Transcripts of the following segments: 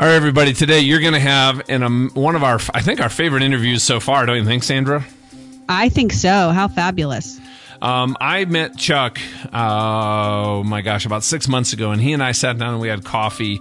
All right, everybody. Today you're going to have in um, one of our, I think, our favorite interviews so far. Don't you think, Sandra? I think so. How fabulous! Um, I met Chuck, uh, oh my gosh, about six months ago, and he and I sat down and we had coffee,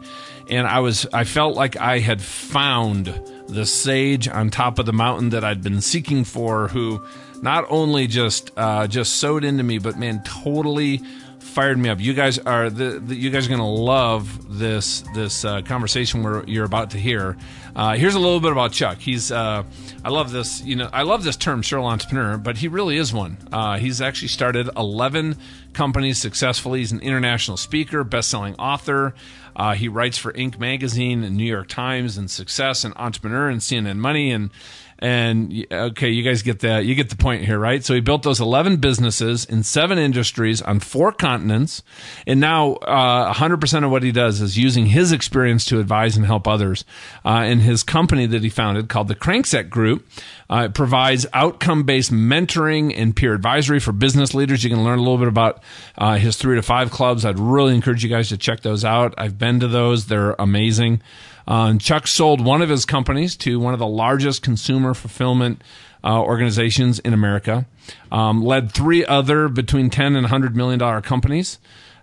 and I was, I felt like I had found the sage on top of the mountain that I'd been seeking for, who not only just, uh, just sowed into me, but man, totally fired me up. You guys are the, the you guys are going to love this this uh, conversation where you're about to hear. Uh, here's a little bit about Chuck. He's uh, I love this you know I love this term serial entrepreneur, but he really is one. Uh, he's actually started 11 companies successfully. He's an international speaker, best-selling author. Uh, he writes for Inc. magazine and New York Times and Success and Entrepreneur and CNN Money and and okay, you guys get that. You get the point here, right? So he built those 11 businesses in seven industries on four continents. And now, uh, 100% of what he does is using his experience to advise and help others. Uh, in his company that he founded called the Crankset Group, uh, it provides outcome based mentoring and peer advisory for business leaders. You can learn a little bit about uh, his three to five clubs. I'd really encourage you guys to check those out. I've been to those, they're amazing. Uh, Chuck sold one of his companies to one of the largest consumer fulfillment uh, organizations in America. Um, led three other between ten and hundred million dollar companies.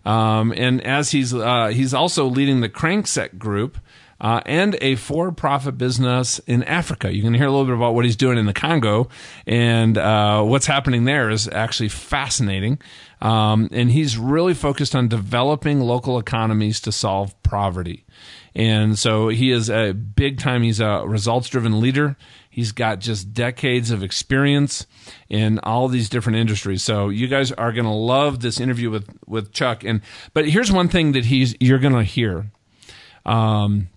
Um, and as he's uh, he's also leading the Crankset Group. Uh, and a for-profit business in Africa. You can hear a little bit about what he's doing in the Congo, and uh, what's happening there is actually fascinating. Um, and he's really focused on developing local economies to solve poverty. And so he is a big time, he's a results driven leader. He's got just decades of experience in all these different industries. So you guys are going to love this interview with, with Chuck. And, but here's one thing that he's, you're going to hear. Um,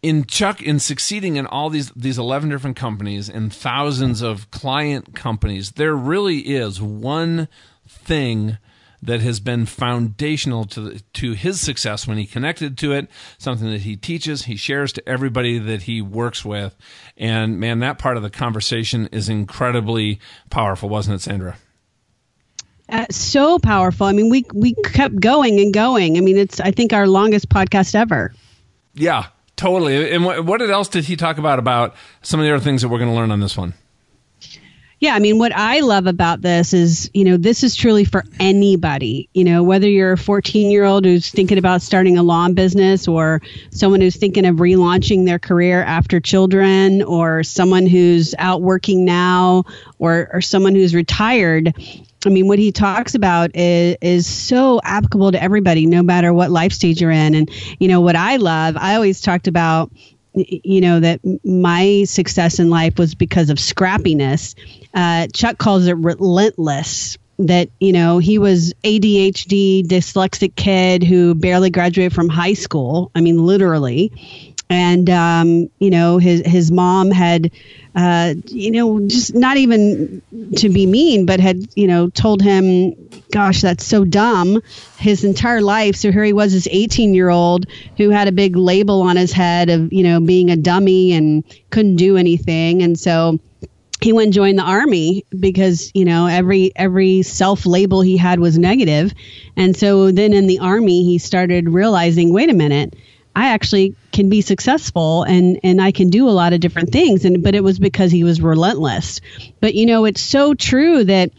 in Chuck, in succeeding in all these these eleven different companies and thousands of client companies, there really is one thing that has been foundational to to his success when he connected to it. Something that he teaches, he shares to everybody that he works with, and man, that part of the conversation is incredibly powerful, wasn't it, Sandra? Uh, so powerful. I mean, we we kept going and going. I mean, it's I think our longest podcast ever. Yeah, totally. And what, what else did he talk about about some of the other things that we're going to learn on this one? Yeah, I mean, what I love about this is, you know, this is truly for anybody. You know, whether you're a 14 year old who's thinking about starting a lawn business, or someone who's thinking of relaunching their career after children, or someone who's out working now, or or someone who's retired. I mean, what he talks about is, is so applicable to everybody, no matter what life stage you're in. And, you know, what I love, I always talked about, you know, that my success in life was because of scrappiness. Uh, Chuck calls it relentless. That you know he was ADHD dyslexic kid who barely graduated from high school. I mean, literally, and um, you know his his mom had uh, you know just not even to be mean but had you know told him gosh that's so dumb his entire life so here he was this 18 year old who had a big label on his head of you know being a dummy and couldn't do anything and so he went and joined the army because you know every every self label he had was negative and so then in the army he started realizing wait a minute I actually can be successful and and I can do a lot of different things and but it was because he was relentless. But you know, it's so true that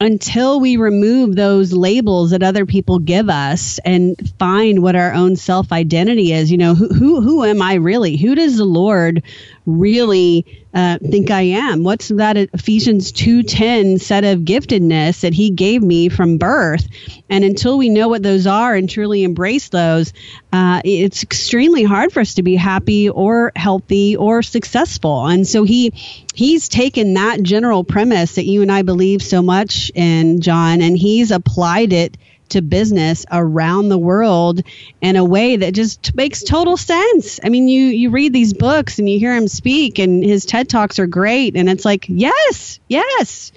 until we remove those labels that other people give us and find what our own self identity is, you know, who, who who am I really? Who does the Lord really uh, think I am? What's that Ephesians 2:10 set of giftedness that he gave me from birth? And until we know what those are and truly embrace those, uh, it's extremely hard for us to be happy or healthy or successful. And so he he's taken that general premise that you and I believe so much in, John, and he's applied it to business around the world in a way that just makes total sense. I mean, you you read these books and you hear him speak, and his TED talks are great, and it's like, yes, yes.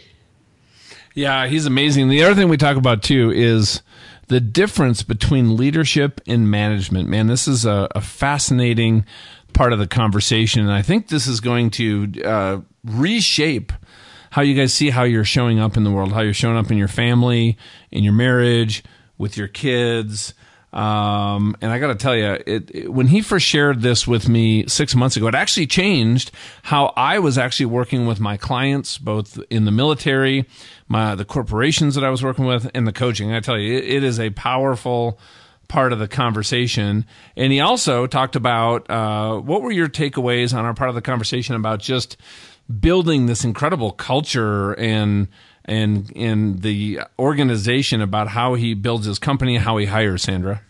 Yeah, he's amazing. The other thing we talk about too is the difference between leadership and management. Man, this is a, a fascinating part of the conversation, and I think this is going to uh, reshape how you guys see how you're showing up in the world, how you're showing up in your family, in your marriage, with your kids. Um, and I got to tell you, it, it, when he first shared this with me six months ago, it actually changed how I was actually working with my clients, both in the military, my the corporations that I was working with, and the coaching. I tell you, it, it is a powerful part of the conversation. And he also talked about uh, what were your takeaways on our part of the conversation about just building this incredible culture and and and the organization about how he builds his company, how he hires Sandra.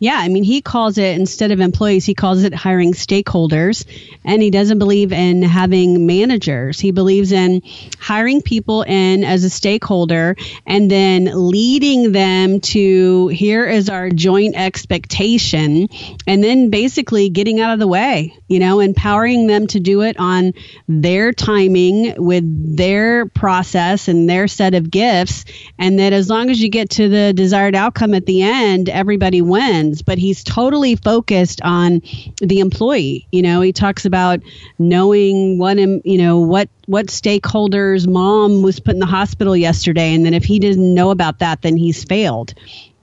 Yeah, I mean, he calls it instead of employees, he calls it hiring stakeholders. And he doesn't believe in having managers. He believes in hiring people in as a stakeholder and then leading them to here is our joint expectation. And then basically getting out of the way, you know, empowering them to do it on their timing with their process and their set of gifts. And that as long as you get to the desired outcome at the end, everybody wins but he's totally focused on the employee. You know, he talks about knowing what you know what what stakeholders mom was put in the hospital yesterday, and then if he didn't know about that, then he's failed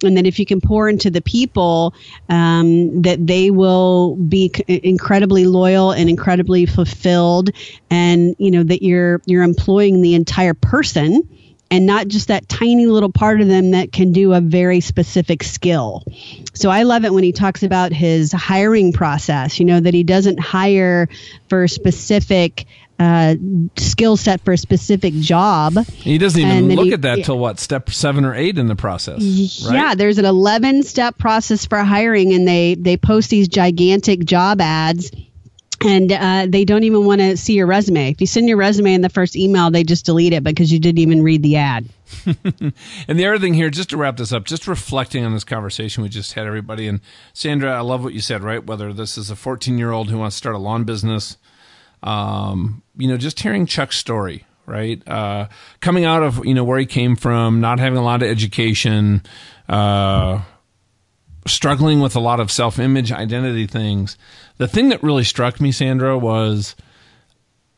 and that if you can pour into the people um, that they will be c- incredibly loyal and incredibly fulfilled and you know that you're you're employing the entire person and not just that tiny little part of them that can do a very specific skill. So I love it when he talks about his hiring process, you know, that he doesn't hire for a specific uh, skill set for a specific job. He doesn't even look he, at that till what step seven or eight in the process. Right? Yeah, there's an 11 step process for hiring, and they they post these gigantic job ads and uh, they don't even want to see your resume. If you send your resume in the first email, they just delete it because you didn't even read the ad. and the other thing here, just to wrap this up, just reflecting on this conversation we just had, everybody. And Sandra, I love what you said, right? Whether this is a 14 year old who wants to start a lawn business, um, you know, just hearing Chuck's story, right? Uh, coming out of, you know, where he came from, not having a lot of education, uh, struggling with a lot of self image, identity things. The thing that really struck me, Sandra, was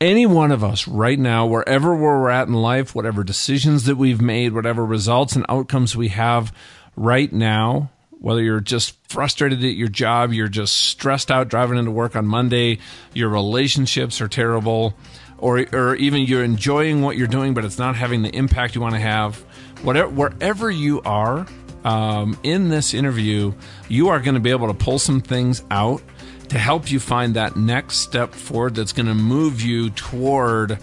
any one of us right now, wherever where we're at in life, whatever decisions that we've made, whatever results and outcomes we have right now, whether you're just frustrated at your job, you're just stressed out driving into work on Monday, your relationships are terrible, or, or even you're enjoying what you're doing, but it's not having the impact you want to have, whatever, wherever you are, um, in this interview, you are going to be able to pull some things out to help you find that next step forward that's going to move you toward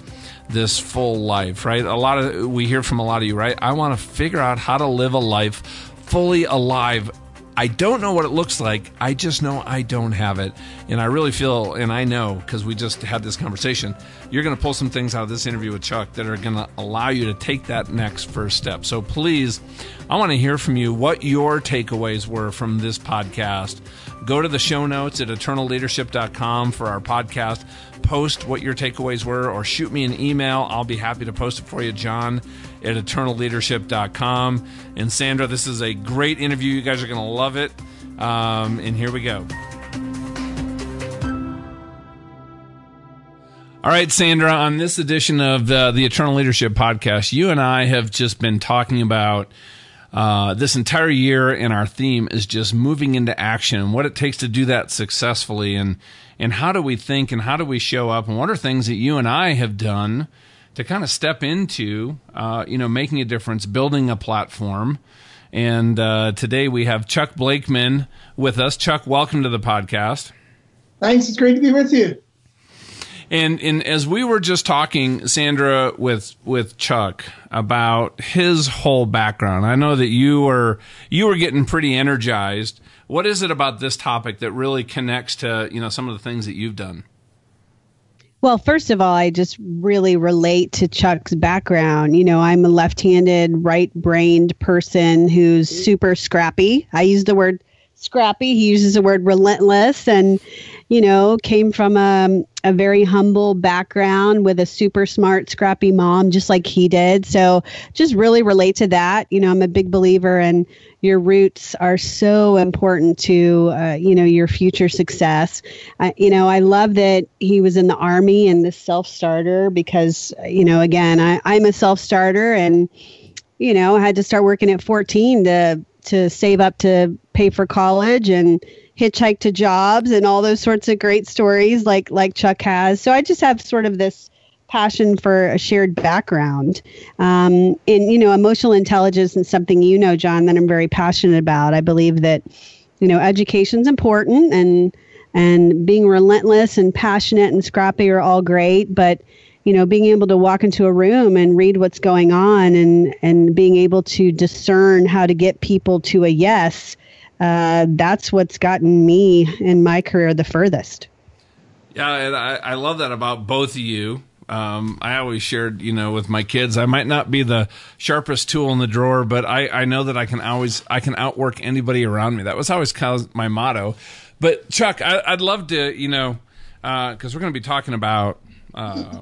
this full life, right? A lot of we hear from a lot of you, right? I want to figure out how to live a life fully alive I don't know what it looks like. I just know I don't have it. And I really feel, and I know because we just had this conversation, you're going to pull some things out of this interview with Chuck that are going to allow you to take that next first step. So please, I want to hear from you what your takeaways were from this podcast. Go to the show notes at eternalleadership.com for our podcast. Post what your takeaways were or shoot me an email. I'll be happy to post it for you, John at eternalleadership.com. And Sandra, this is a great interview. You guys are going to love it. Um, and here we go. All right, Sandra, on this edition of the, the Eternal Leadership Podcast, you and I have just been talking about uh, this entire year, and our theme is just moving into action and what it takes to do that successfully, and and how do we think and how do we show up, and what are things that you and I have done to kind of step into, uh, you know, making a difference, building a platform. And uh, today we have Chuck Blakeman with us. Chuck, welcome to the podcast. Thanks. It's great to be with you. And and as we were just talking, Sandra, with with Chuck about his whole background, I know that you were you were getting pretty energized. What is it about this topic that really connects to you know some of the things that you've done? Well, first of all, I just really relate to Chuck's background. You know, I'm a left handed, right brained person who's mm-hmm. super scrappy. I use the word scrappy, he uses the word relentless. And, you know, came from a, a very humble background with a super smart, scrappy mom, just like he did. So just really relate to that. You know, I'm a big believer in your roots are so important to uh, you know your future success uh, you know i love that he was in the army and the self-starter because you know again I, i'm a self-starter and you know I had to start working at 14 to to save up to pay for college and hitchhike to jobs and all those sorts of great stories like like Chuck has. So I just have sort of this passion for a shared background. Um, and you know, emotional intelligence is something you know, John, that I'm very passionate about. I believe that you know education's important and and being relentless and passionate and scrappy are all great, but you know, being able to walk into a room and read what's going on and and being able to discern how to get people to a yes uh, that's what's gotten me in my career the furthest. Yeah, and I, I love that about both of you. Um, I always shared, you know, with my kids, I might not be the sharpest tool in the drawer, but I, I know that I can always, I can outwork anybody around me. That was always kind of my motto. But Chuck, I, would love to, you know, because uh, we're going to be talking about uh,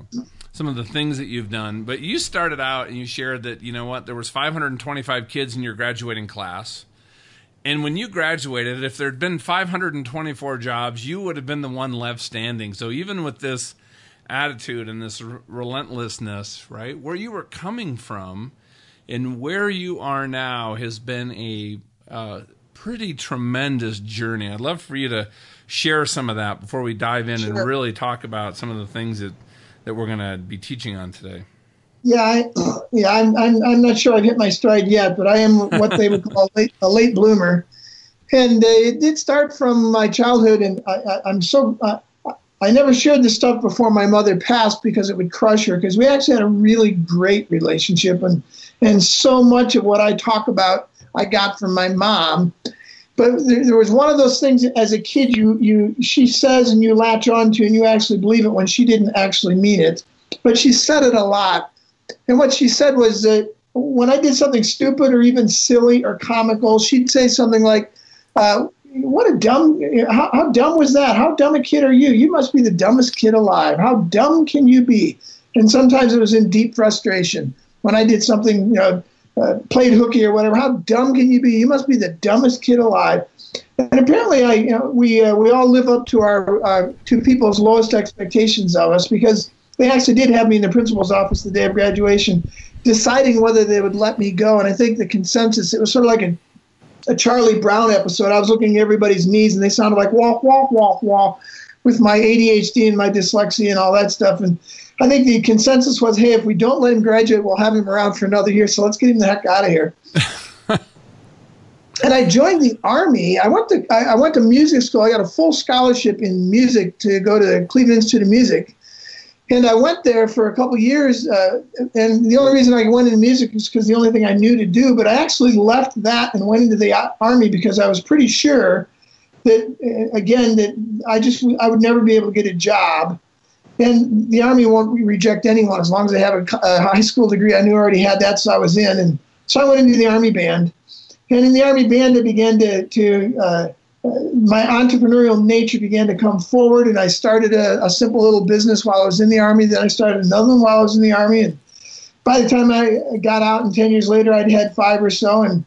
some of the things that you've done. But you started out and you shared that, you know what, there was 525 kids in your graduating class. And when you graduated, if there'd been 524 jobs, you would have been the one left standing. So even with this attitude and this r- relentlessness, right, where you were coming from and where you are now has been a uh, pretty tremendous journey. I'd love for you to share some of that before we dive in sure. and really talk about some of the things that, that we're going to be teaching on today. Yeah, I, yeah, I'm, I'm, I'm not sure I've hit my stride yet, but I am what they would call a late, a late bloomer. And uh, it did start from my childhood, and I, am so uh, I never shared this stuff before my mother passed because it would crush her. Because we actually had a really great relationship, and and so much of what I talk about I got from my mom. But there, there was one of those things as a kid you you she says and you latch on to and you actually believe it when she didn't actually mean it. But she said it a lot and what she said was that when I did something stupid or even silly or comical, she'd say something like, uh, what a dumb, how, how, dumb was that? How dumb a kid are you? You must be the dumbest kid alive. How dumb can you be? And sometimes it was in deep frustration. When I did something, you know, uh, played hooky or whatever, how dumb can you be? You must be the dumbest kid alive. And apparently, I, you know, we, uh, we all live up to our, uh, to people's lowest expectations of us because they actually did have me in the principal's office the day of graduation, deciding whether they would let me go. And I think the consensus, it was sort of like a, a Charlie Brown episode. I was looking at everybody's knees, and they sounded like walk, walk, walk, walk, with my ADHD and my dyslexia and all that stuff. And I think the consensus was, hey, if we don't let him graduate, we'll have him around for another year. So let's get him the heck out of here. and I joined the army. I went to I, I, went to music school. I got a full scholarship in music to go to Cleveland Institute of Music. And I went there for a couple years, uh, and the only reason I went into music was because the only thing I knew to do. But I actually left that and went into the army because I was pretty sure that, uh, again, that I just I would never be able to get a job. And the army won't reject anyone as long as they have a, a high school degree. I knew I already had that, so I was in. And so I went into the army band. And in the army band, I began to to uh, my entrepreneurial nature began to come forward, and I started a, a, simple little business while I was in the army. Then I started another one while I was in the army, and by the time I got out, and ten years later, I'd had five or so, and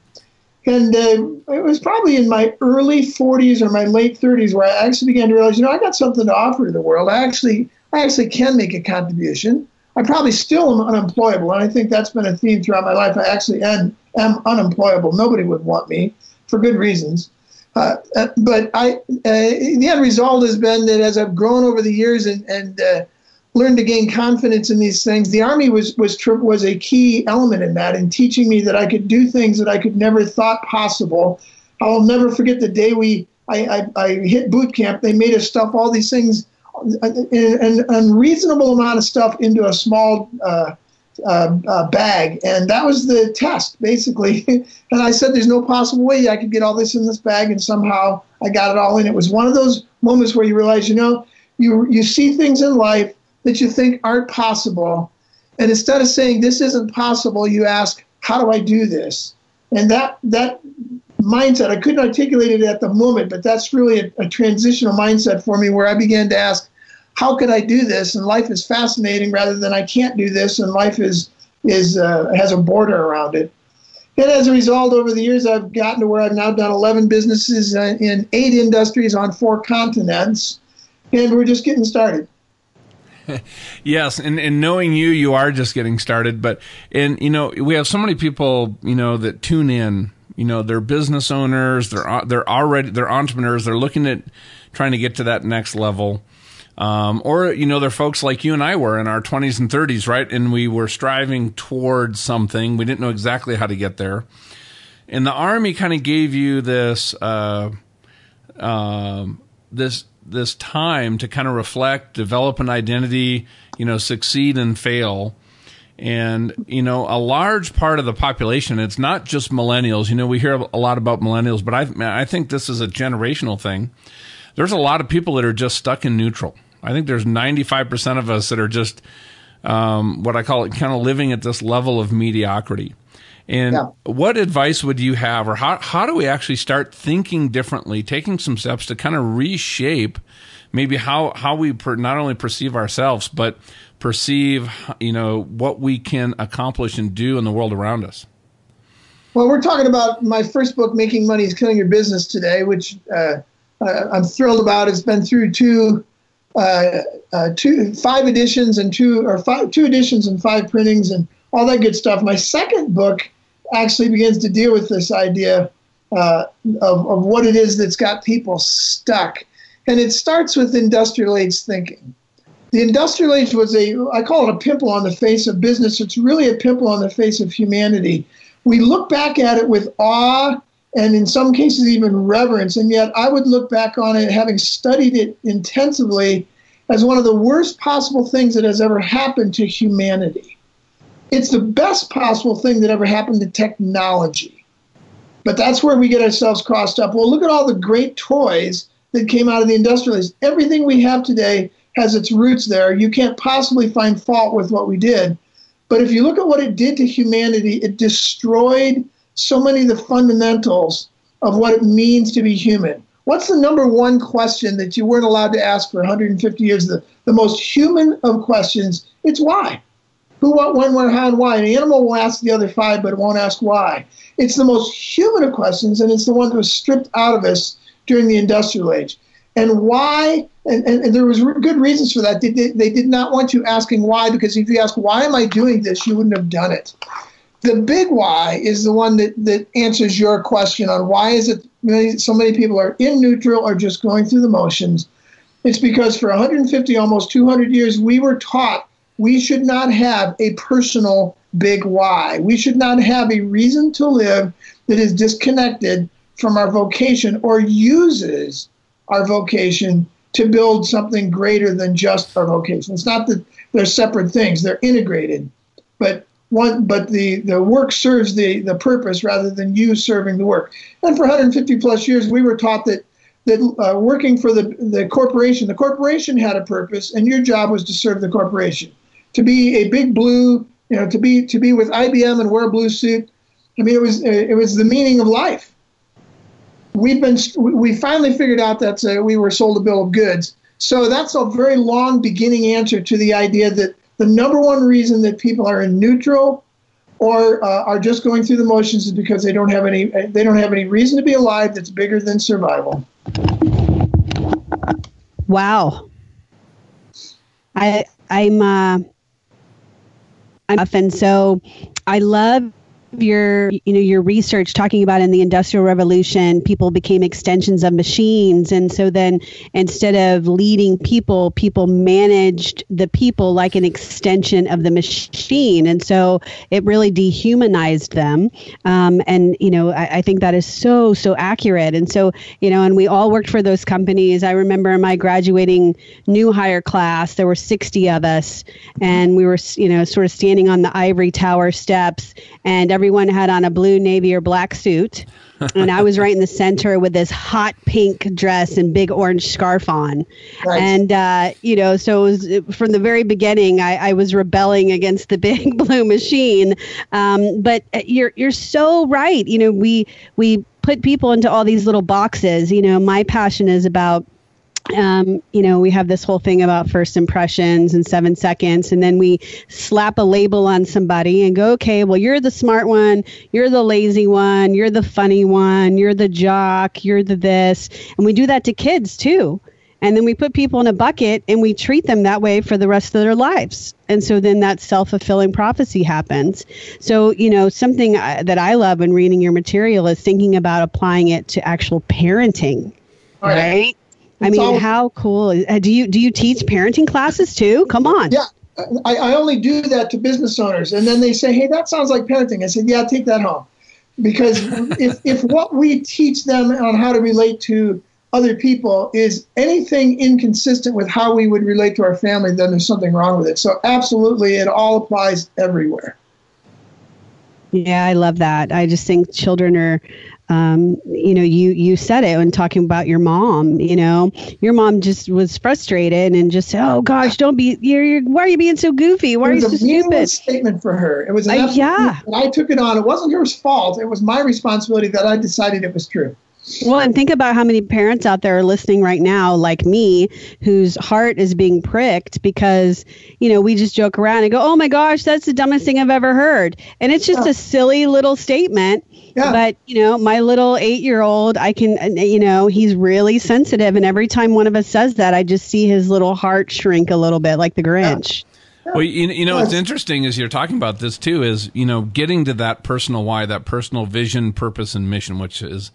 and uh, it was probably in my early 40s or my late 30s where I actually began to realize, you know, I got something to offer to the world. I actually, I actually can make a contribution. I probably still am unemployable, and I think that's been a theme throughout my life. I actually am, am unemployable. Nobody would want me for good reasons. Uh, uh, but I, uh, the end result has been that as I've grown over the years and, and uh, learned to gain confidence in these things, the army was was was a key element in that, in teaching me that I could do things that I could never thought possible. I'll never forget the day we I, I, I hit boot camp. They made us stuff all these things, an unreasonable amount of stuff into a small uh, uh, bag, and that was the test basically. and I said, "There's no possible way I could get all this in this bag," and somehow I got it all in. It was one of those moments where you realize, you know, you you see things in life that you think aren't possible, and instead of saying this isn't possible, you ask, "How do I do this?" And that that mindset, I couldn't articulate it at the moment, but that's really a, a transitional mindset for me, where I began to ask how could I do this? And life is fascinating rather than I can't do this, and life is is uh, has a border around it. And as a result, over the years, I've gotten to where I've now done 11 businesses uh, in eight industries on four continents, and we're just getting started. yes, and, and knowing you, you are just getting started. But and you know, we have so many people, you know, that tune in you know they're business owners, they're they're already they're entrepreneurs, they're looking at trying to get to that next level. Um, or you know they're folks like you and I were in our 20s and 30s, right? And we were striving towards something. We didn't know exactly how to get there. And the army kind of gave you this uh, um, this this time to kind of reflect, develop an identity, you know, succeed and fail. And, you know, a large part of the population, it's not just millennials. You know, we hear a lot about millennials, but I, I think this is a generational thing. There's a lot of people that are just stuck in neutral. I think there's 95% of us that are just um, what I call it kind of living at this level of mediocrity. And yeah. what advice would you have, or how, how do we actually start thinking differently, taking some steps to kind of reshape maybe how, how we per, not only perceive ourselves, but perceive, you know, what we can accomplish and do in the world around us? Well, we're talking about my first book, Making Money is Killing Your Business today, which uh, I'm thrilled about. It's been through two, uh, uh, two, five editions and two, or five, two editions and five printings and all that good stuff. My second book actually begins to deal with this idea uh, of, of what it is that's got people stuck. And it starts with industrial age thinking. The industrial age was a, I call it a pimple on the face of business. It's really a pimple on the face of humanity. We look back at it with awe and in some cases even reverence. And yet I would look back on it, having studied it intensively, as one of the worst possible things that has ever happened to humanity. It's the best possible thing that ever happened to technology. But that's where we get ourselves crossed up. Well, look at all the great toys that came out of the industrialists. Everything we have today has its roots there. You can't possibly find fault with what we did. But if you look at what it did to humanity, it destroyed so many of the fundamentals of what it means to be human. What's the number one question that you weren't allowed to ask for 150 years? The, the most human of questions, it's why. Who, what, when, where, how, and why. An animal will ask the other five, but it won't ask why. It's the most human of questions, and it's the one that was stripped out of us during the industrial age. And why, and, and, and there was good reasons for that. They, they, they did not want you asking why, because if you ask, why am I doing this, you wouldn't have done it. The big why is the one that, that answers your question on why is it many, so many people are in neutral or just going through the motions. It's because for 150, almost 200 years, we were taught we should not have a personal big why. We should not have a reason to live that is disconnected from our vocation or uses our vocation to build something greater than just our vocation. It's not that they're separate things, they're integrated. But one but the, the work serves the, the purpose rather than you serving the work. And for 150 plus years we were taught that that uh, working for the, the corporation, the corporation had a purpose, and your job was to serve the corporation to be a big blue, you know, to be to be with IBM and wear a blue suit. I mean, it was it was the meaning of life. We've been we finally figured out that uh, we were sold a bill of goods. So that's a very long beginning answer to the idea that the number one reason that people are in neutral or uh, are just going through the motions is because they don't have any they don't have any reason to be alive that's bigger than survival. Wow. I I'm uh and so I love your you know your research talking about in the industrial revolution people became extensions of machines. And so then instead of leading people people managed the people like an extension of the machine. And so it really dehumanized them. Um, and you know I, I think that is so so accurate. And so you know and we all worked for those companies. I remember in my graduating new hire class there were 60 of us. And we were you know sort of standing on the ivory tower steps. And every everyone had on a blue, navy, or black suit. and I was right in the center with this hot pink dress and big orange scarf on. Right. And, uh, you know, so was, from the very beginning, I, I, was rebelling against the big blue machine. Um, but uh, you're, you're so right. You know, we, we put people into all these little boxes. You know, my passion is about um, you know, we have this whole thing about first impressions and seven seconds, and then we slap a label on somebody and go, okay, well, you're the smart one, you're the lazy one, you're the funny one, you're the jock, you're the this. And we do that to kids too. and then we put people in a bucket and we treat them that way for the rest of their lives and so then that self-fulfilling prophecy happens so you know something that i love when reading your material is thinking about applying it to actual parenting right, right? I mean all, how cool uh, do you do you teach parenting classes too come on yeah I, I only do that to business owners and then they say hey that sounds like parenting i said yeah take that home because if, if what we teach them on how to relate to other people is anything inconsistent with how we would relate to our family, then there's something wrong with it. So, absolutely, it all applies everywhere. Yeah, I love that. I just think children are, um, you know, you you said it when talking about your mom. You know, your mom just was frustrated and just said, "Oh gosh, don't be. You're, you're why are you being so goofy? Why are you so stupid?" statement for her. It was an uh, yeah. I took it on. It wasn't her fault. It was my responsibility that I decided it was true. Well, and think about how many parents out there are listening right now, like me, whose heart is being pricked because, you know, we just joke around and go, oh my gosh, that's the dumbest thing I've ever heard. And it's just yeah. a silly little statement. Yeah. But, you know, my little eight year old, I can, uh, you know, he's really sensitive. And every time one of us says that, I just see his little heart shrink a little bit like the Grinch. Yeah. Well, you, you know, what's interesting as you're talking about this too is, you know, getting to that personal why, that personal vision, purpose, and mission, which is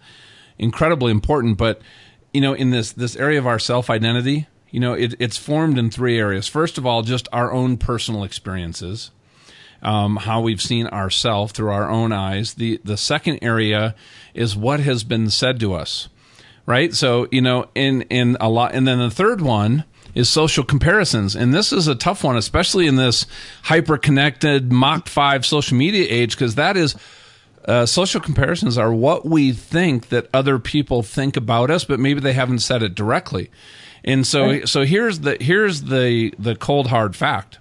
incredibly important. But you know, in this this area of our self identity, you know, it, it's formed in three areas. First of all, just our own personal experiences, um, how we've seen ourself through our own eyes. The the second area is what has been said to us, right? So you know, in in a lot, and then the third one is social comparisons. And this is a tough one, especially in this hyper connected Mach 5 social media age, because that is uh, social comparisons are what we think that other people think about us, but maybe they haven't said it directly. And so, right. so here's the here's the the cold hard fact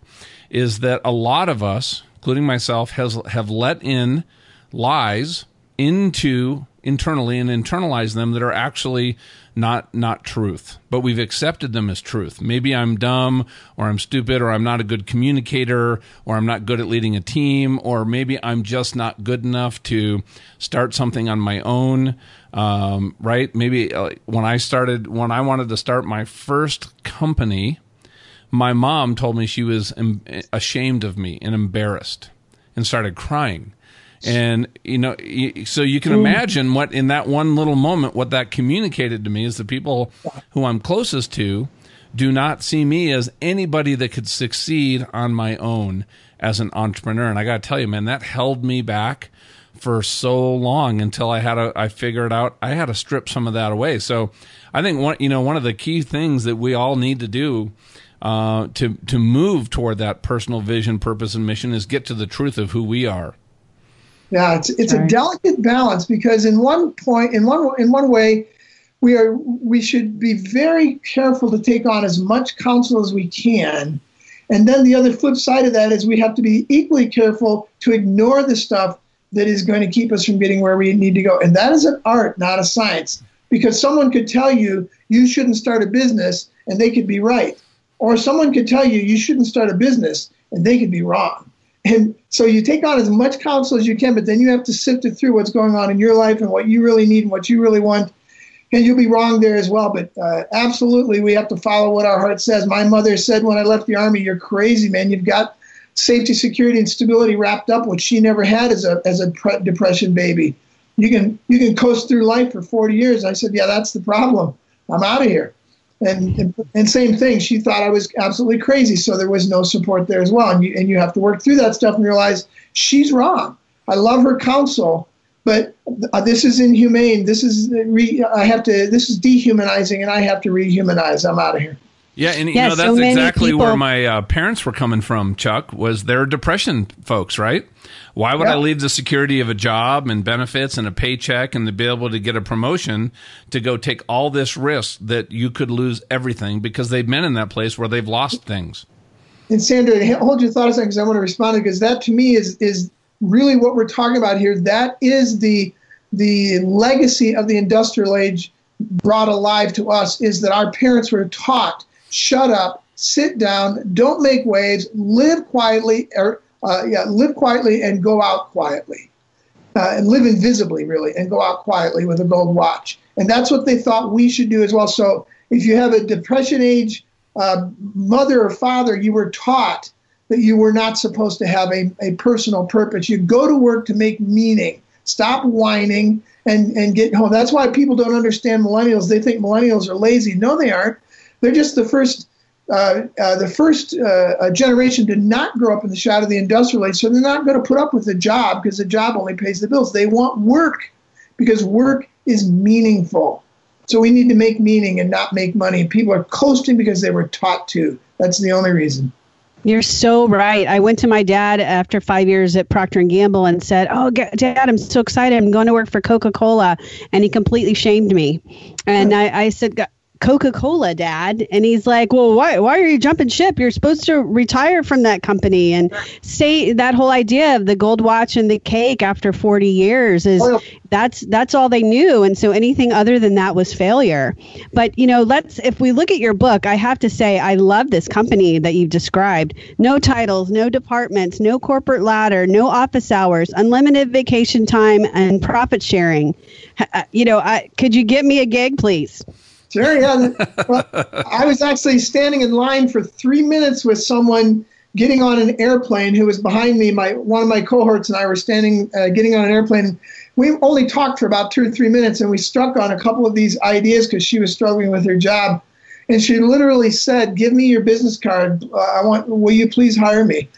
is that a lot of us, including myself, has have let in lies into internally and internalized them that are actually not not truth. But we've accepted them as truth. Maybe i'm dumb or i'm stupid or i'm not a good communicator or i'm not good at leading a team or maybe i'm just not good enough to start something on my own um, right? Maybe uh, when i started when i wanted to start my first company my mom told me she was em- ashamed of me and embarrassed and started crying and you know so you can imagine what in that one little moment what that communicated to me is the people who i'm closest to do not see me as anybody that could succeed on my own as an entrepreneur. And i got to tell you man that held me back for so long until i had to i figured out i had to strip some of that away. So i think one you know one of the key things that we all need to do uh, to to move toward that personal vision, purpose, and mission is get to the truth of who we are. Yeah, it's it's a delicate balance because in one point, in one in one way, we are we should be very careful to take on as much counsel as we can, and then the other flip side of that is we have to be equally careful to ignore the stuff that is going to keep us from getting where we need to go, and that is an art, not a science. Because someone could tell you you shouldn't start a business, and they could be right, or someone could tell you you shouldn't start a business, and they could be wrong. And so you take on as much counsel as you can, but then you have to sift it through what's going on in your life and what you really need and what you really want. And you'll be wrong there as well. But uh, absolutely, we have to follow what our heart says. My mother said when I left the Army, You're crazy, man. You've got safety, security, and stability wrapped up, which she never had as a, as a depression baby. You can, you can coast through life for 40 years. I said, Yeah, that's the problem. I'm out of here. And, and, and same thing, she thought I was absolutely crazy, so there was no support there as well. And you and you have to work through that stuff and realize she's wrong. I love her counsel, but uh, this is inhumane. This is re, I have to. This is dehumanizing, and I have to rehumanize. I'm out of here. Yeah, and you yeah, know that's so exactly people... where my uh, parents were coming from. Chuck was their depression folks, right? Why would yeah. I leave the security of a job and benefits and a paycheck and to be able to get a promotion to go take all this risk that you could lose everything because they've been in that place where they've lost things. And Sandra, hold your thought a second because I want to respond because that to me is is really what we're talking about here. That is the the legacy of the industrial age brought alive to us is that our parents were taught shut up, sit down, don't make waves, live quietly, or uh, yeah, live quietly and go out quietly, uh, and live invisibly really, and go out quietly with a gold watch. And that's what they thought we should do as well. So if you have a depression age uh, mother or father, you were taught that you were not supposed to have a, a personal purpose. You go to work to make meaning. Stop whining and, and get home. That's why people don't understand millennials. They think millennials are lazy. No, they aren't. They're just the first uh, uh, the first uh, generation did not grow up in the shadow of the industrial age, so they're not going to put up with a job because the job only pays the bills. They want work because work is meaningful. So we need to make meaning and not make money. People are coasting because they were taught to. That's the only reason. You're so right. I went to my dad after five years at Procter and Gamble and said, "Oh, Dad, I'm so excited! I'm going to work for Coca Cola," and he completely shamed me. And I, I said, Coca Cola, Dad. And he's like, Well, why, why are you jumping ship? You're supposed to retire from that company. And say that whole idea of the gold watch and the cake after 40 years is that's that's all they knew. And so anything other than that was failure. But, you know, let's, if we look at your book, I have to say, I love this company that you've described. No titles, no departments, no corporate ladder, no office hours, unlimited vacation time, and profit sharing. Uh, you know, I, could you get me a gig, please? Sure, yeah. Well, I was actually standing in line for three minutes with someone getting on an airplane who was behind me. My one of my cohorts and I were standing, uh, getting on an airplane. We only talked for about two or three minutes, and we struck on a couple of these ideas because she was struggling with her job. And she literally said, "Give me your business card. Uh, I want. Will you please hire me?"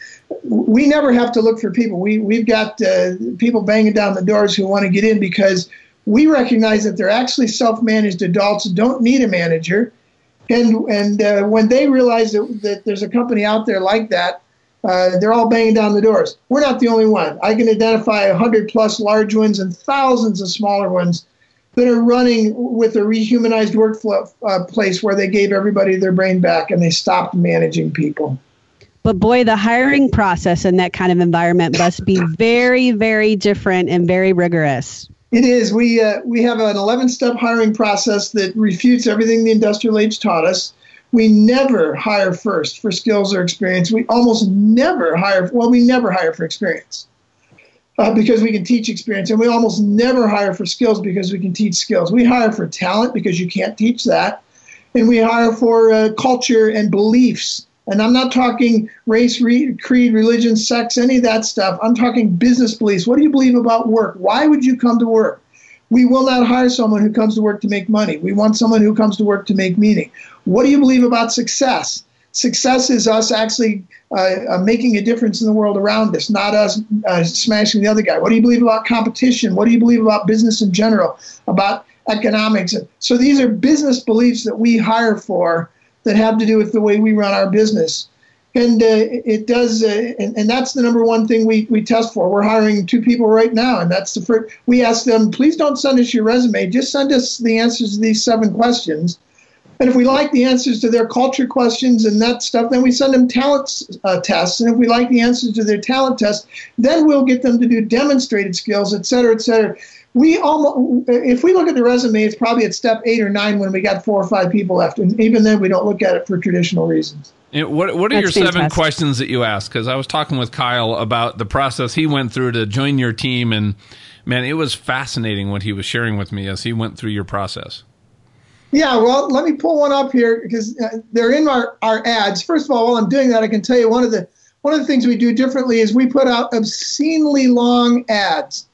We never have to look for people. We we've got uh, people banging down the doors who want to get in because we recognize that they're actually self-managed adults don't need a manager. And and uh, when they realize that, that, there's a company out there like that uh, they're all banging down the doors. We're not the only one. I can identify 100 plus large ones and thousands of smaller ones that are running with a rehumanized workflow uh, place where they gave everybody their brain back and they stopped managing people. But boy, the hiring process in that kind of environment must be very, very different and very rigorous. It is. We uh, we have an 11 step hiring process that refutes everything the industrial age taught us. We never hire first for skills or experience. We almost never hire. Well, we never hire for experience uh, because we can teach experience, and we almost never hire for skills because we can teach skills. We hire for talent because you can't teach that, and we hire for uh, culture and beliefs and I'm not talking race, re- creed, religion, sex, any of that stuff. I'm talking business beliefs. What do you believe about work? Why would you come to work? We will not hire someone who comes to work to make money. We want someone who comes to work to make meaning. What do you believe about success? Success is us actually uh, uh, making a difference in the world around us, not us uh, smashing the other guy. What do you believe about competition? What do you believe about business in general, about economics? So these are business beliefs that we hire for that have to do with the way we run our business. And uh, it does, uh, and, and, that's the number one thing we, we test for. We're hiring two people right now, and that's the first. We ask them, please don't send us your resume, just send us the answers to these seven questions. And if we like the answers to their culture questions and that stuff, then we send them talent uh, tests. And if we like the answers to their talent tests, then we'll get them to do demonstrated skills, et cetera, et cetera we almost if we look at the resume it's probably at step eight or nine when we got four or five people left. And even then we don't look at it for traditional reasons. What, what are That's your seven questions that you asked because i was talking with kyle about the process he went through to join your team. And man it was fascinating what he was sharing with me as he went through your process. Yeah well let me pull one up here because uh, they're in our, our ads. First of all while i'm doing that i can tell you one of the one of the things we do differently is we put out obscenely long ads.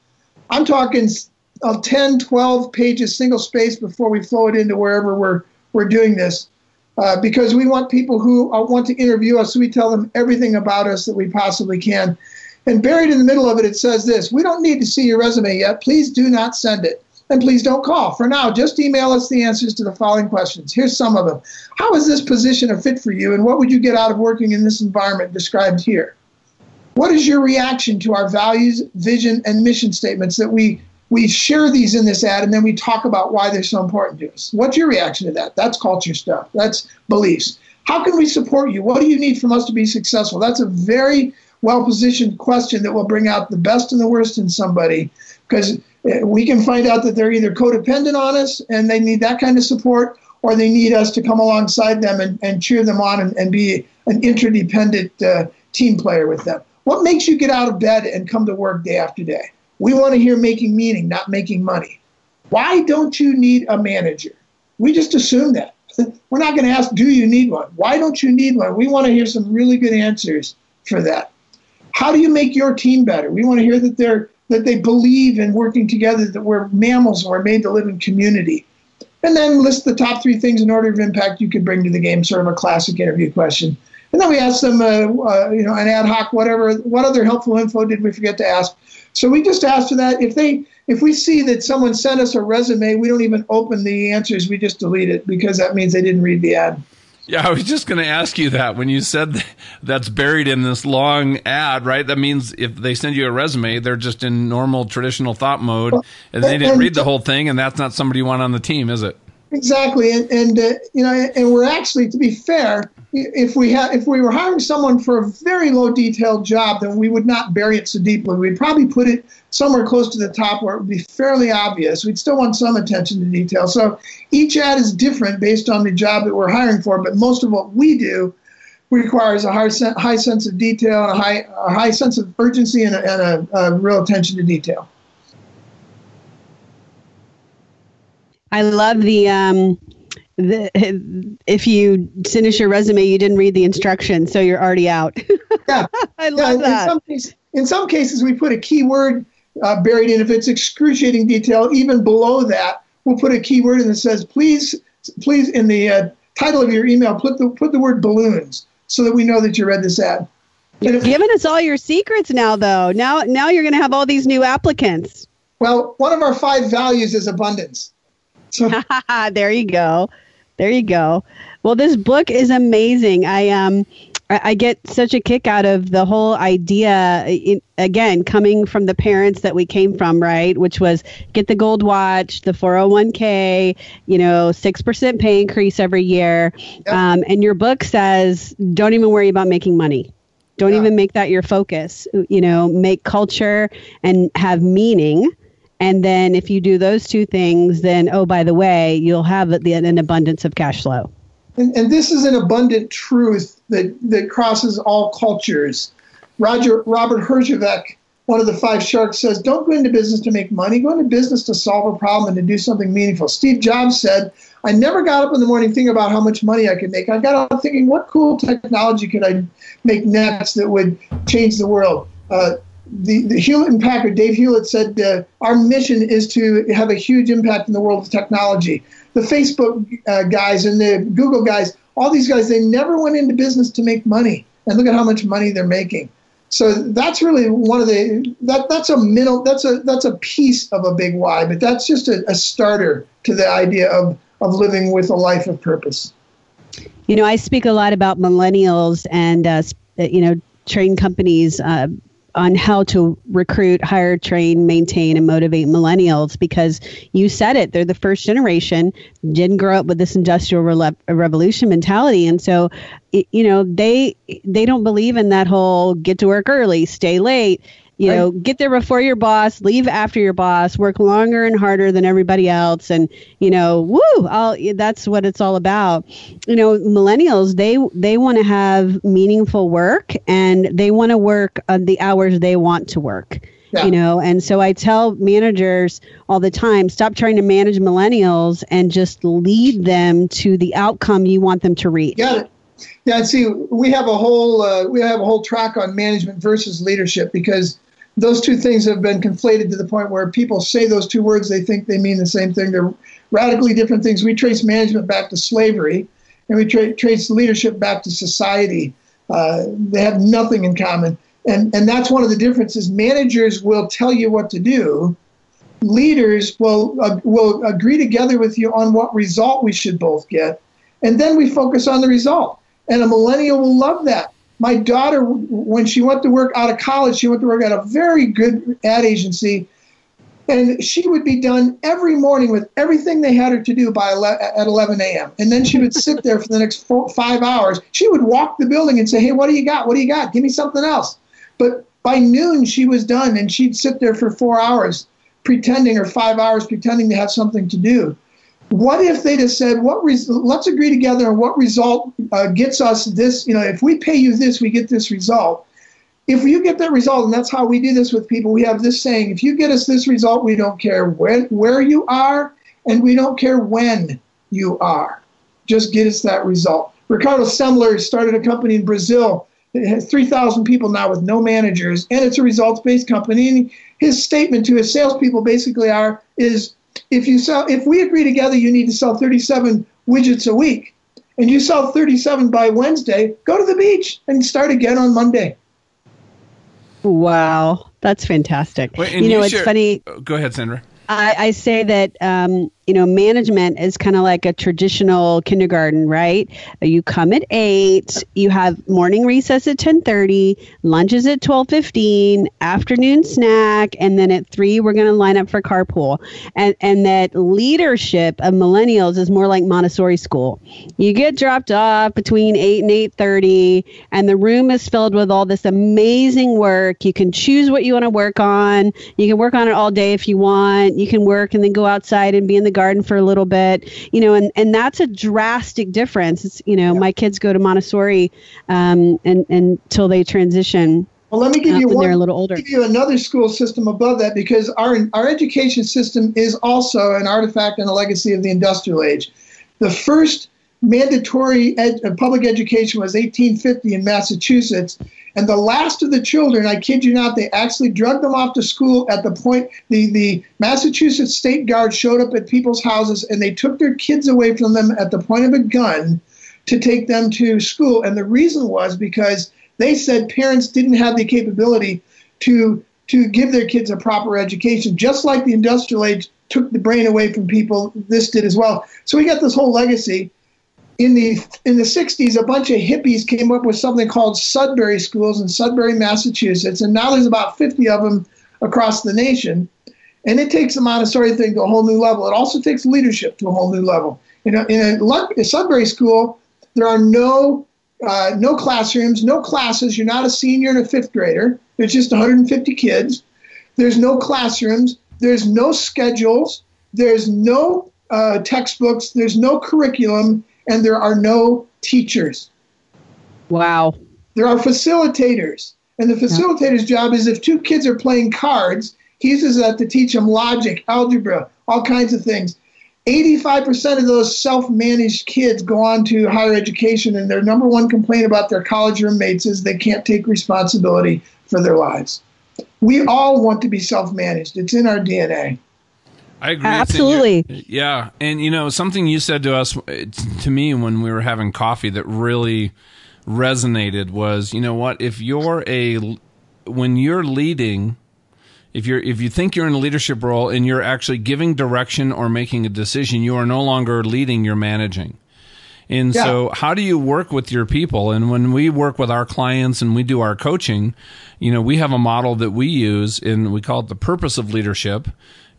I'm talking uh, 10, 12 pages single space before we flow it into wherever we're, we're doing this. Uh, because we want people who uh, want to interview us, we tell them everything about us that we possibly can. And buried in the middle of it, it says this We don't need to see your resume yet. Please do not send it. And please don't call. For now, just email us the answers to the following questions. Here's some of them How is this position a fit for you, and what would you get out of working in this environment described here? What is your reaction to our values, vision, and mission statements that we we share these in this ad and then we talk about why they're so important to us. What's your reaction to that? That's culture stuff. That's beliefs. How can we support you? What do you need from us to be successful? That's a very well positioned question that will bring out the best and the worst in somebody because eh, we can find out that they're either codependent on us and they need that kind of support or they need us to come alongside them and, and cheer them on and, and be an interdependent uh, team player with them. What makes you get out of bed and come to work day after day? We want to hear making meaning, not making money. Why don't you need a manager? We just assume that. we're not going to ask, do you need one? Why don't you need one? We want to hear some really good answers for that. How do you make your team better? We want to hear that they're that they believe in working together, that we're mammals and we're made to live in community. And then list the top three things in order of impact you could bring to the game, sort of a classic interview question. And then we ask them, uh, uh, you know, an ad hoc, whatever, what other helpful info did we forget to ask? So we just ask for that. If they, if we see that someone sent us a resume, we don't even open the answers. We just delete it because that means they didn't read the ad. Yeah, I was just going to ask you that when you said that's buried in this long ad, right? That means if they send you a resume, they're just in normal traditional thought mode, and they didn't read the whole thing, and that's not somebody you want on the team, is it? Exactly, and, and uh, you know, and we're actually, to be fair, if we had if we were hiring someone for a very low detailed job, then we would not bury it so deeply. We'd probably put it somewhere close to the top where it would be fairly obvious. We'd still want some attention to detail. So each ad is different based on the job that we're hiring for, but most of what we do requires a high, high sense of detail a high, a high sense of urgency and, a, and a, a real attention to detail. I love the um, the, if you finish your resume, you didn't read the instructions, so you're already out. yeah, I love yeah, that. In some, cases, in some cases, we put a keyword uh, buried in. If it's excruciating detail, even below that, we'll put a keyword in that says, "Please, please," in the uh, title of your email, put the put the word balloons, so that we know that you read this ad. You're if, giving us all your secrets now, though. Now, now you're going to have all these new applicants. Well, one of our five values is abundance. So there you go. There you go. Well, this book is amazing. I um I get such a kick out of the whole idea in, again coming from the parents that we came from, right? Which was get the gold watch, the 401k, you know, 6% pay increase every year. Yep. Um, and your book says don't even worry about making money. Don't yeah. even make that your focus. You know, make culture and have meaning and then if you do those two things, then, oh, by the way, you'll have an abundance of cash flow. And, and this is an abundant truth that, that crosses all cultures. Roger Robert Herjavec, one of the five sharks, says, "Don't go into business to make money. Go into business to solve a problem and to do something meaningful." Steve Jobs said, "I never got up in the morning thinking about how much money I could make. I got up thinking, what cool technology could I make next that would change the world." Uh, the, the Hewlett and Packard, Dave Hewlett said, uh, our mission is to have a huge impact in the world of technology. The Facebook uh, guys and the Google guys, all these guys, they never went into business to make money. And look at how much money they're making. So that's really one of the that that's a middle that's a that's a piece of a big why, but that's just a, a starter to the idea of of living with a life of purpose. You know, I speak a lot about millennials and uh, you know train companies uh, on how to recruit, hire, train, maintain, and motivate millennials because you said it. They're the first generation, didn't grow up with this industrial re- revolution mentality. And so, it, you know, they they don't believe in that whole get to work early, stay late you right. know get there before your boss leave after your boss work longer and harder than everybody else and you know woo I'll, that's what it's all about you know millennials they they want to have meaningful work and they want to work on the hours they want to work yeah. you know and so i tell managers all the time stop trying to manage millennials and just lead them to the outcome you want them to reach Got it. Yeah, see, we have a whole uh, we have a whole track on management versus leadership because those two things have been conflated to the point where people say those two words, they think they mean the same thing. They're radically different things. We trace management back to slavery, and we tra- trace leadership back to society. Uh, they have nothing in common. And, and that's one of the differences. Managers will tell you what to do. Leaders will, uh, will agree together with you on what result we should both get. And then we focus on the result. And a millennial will love that my daughter, when she went to work out of college, she went to work at a very good ad agency. And she would be done every morning with everything they had her to do by 11, at 11 a.m. And then she would sit there for the next four, five hours. She would walk the building and say, Hey, what do you got? What do you got? Give me something else. But by noon, she was done and she'd sit there for four hours pretending, or five hours pretending to have something to do. What if they just said, "What? Res- let's agree together on what result uh, gets us this. You know, if we pay you this, we get this result. If you get that result, and that's how we do this with people, we have this saying: If you get us this result, we don't care when, where you are, and we don't care when you are. just get us that result. Ricardo Semler started a company in Brazil. It has 3,000 people now with no managers, and it's a results-based company. And his statement to his salespeople basically are is if you sell, if we agree together, you need to sell 37 widgets a week, and you sell 37 by Wednesday, go to the beach and start again on Monday. Wow, that's fantastic. Wait, you know, you it's share, funny. Go ahead, Sandra. I, I say that um, you know management is kind of like a traditional kindergarten, right? You come at eight, you have morning recess at ten thirty, lunches at twelve fifteen, afternoon snack, and then at three we're going to line up for carpool. And and that leadership of millennials is more like Montessori school. You get dropped off between eight and eight thirty, and the room is filled with all this amazing work. You can choose what you want to work on. You can work on it all day if you want you can work and then go outside and be in the garden for a little bit you know and and that's a drastic difference it's you know yeah. my kids go to montessori um and until they transition well, let me give uh, you one. They're a little older. Give you another school system above that because our our education system is also an artifact and a legacy of the industrial age. The first mandatory ed, uh, public education was 1850 in Massachusetts, and the last of the children, I kid you not, they actually drugged them off to school at the point the, the Massachusetts State Guard showed up at people's houses and they took their kids away from them at the point of a gun to take them to school. And the reason was because they said parents didn't have the capability to to give their kids a proper education, just like the industrial age took the brain away from people. This did as well. So we got this whole legacy in the in the 60s, a bunch of hippies came up with something called Sudbury schools in Sudbury, Massachusetts, and now there's about 50 of them across the nation. And it takes the Montessori thing to a whole new level. It also takes leadership to a whole new level. In a, in a Sudbury school, there are no uh, no classrooms, no classes. You're not a senior and a fifth grader. There's just 150 kids. There's no classrooms. There's no schedules. There's no uh, textbooks. There's no curriculum and there are no teachers. Wow. There are facilitators. And the facilitator's yeah. job is if two kids are playing cards, he uses that to teach them logic, algebra, all kinds of things. 85% of those self managed kids go on to higher education, and their number one complaint about their college roommates is they can't take responsibility for their lives. We all want to be self managed, it's in our DNA. I agree. Absolutely. Yeah. And, you know, something you said to us, uh, to me, when we were having coffee that really resonated was, you know what? If you're a, when you're leading, if you're if you think you're in a leadership role and you're actually giving direction or making a decision, you are no longer leading, you're managing. And yeah. so, how do you work with your people? And when we work with our clients and we do our coaching, you know, we have a model that we use and we call it the purpose of leadership.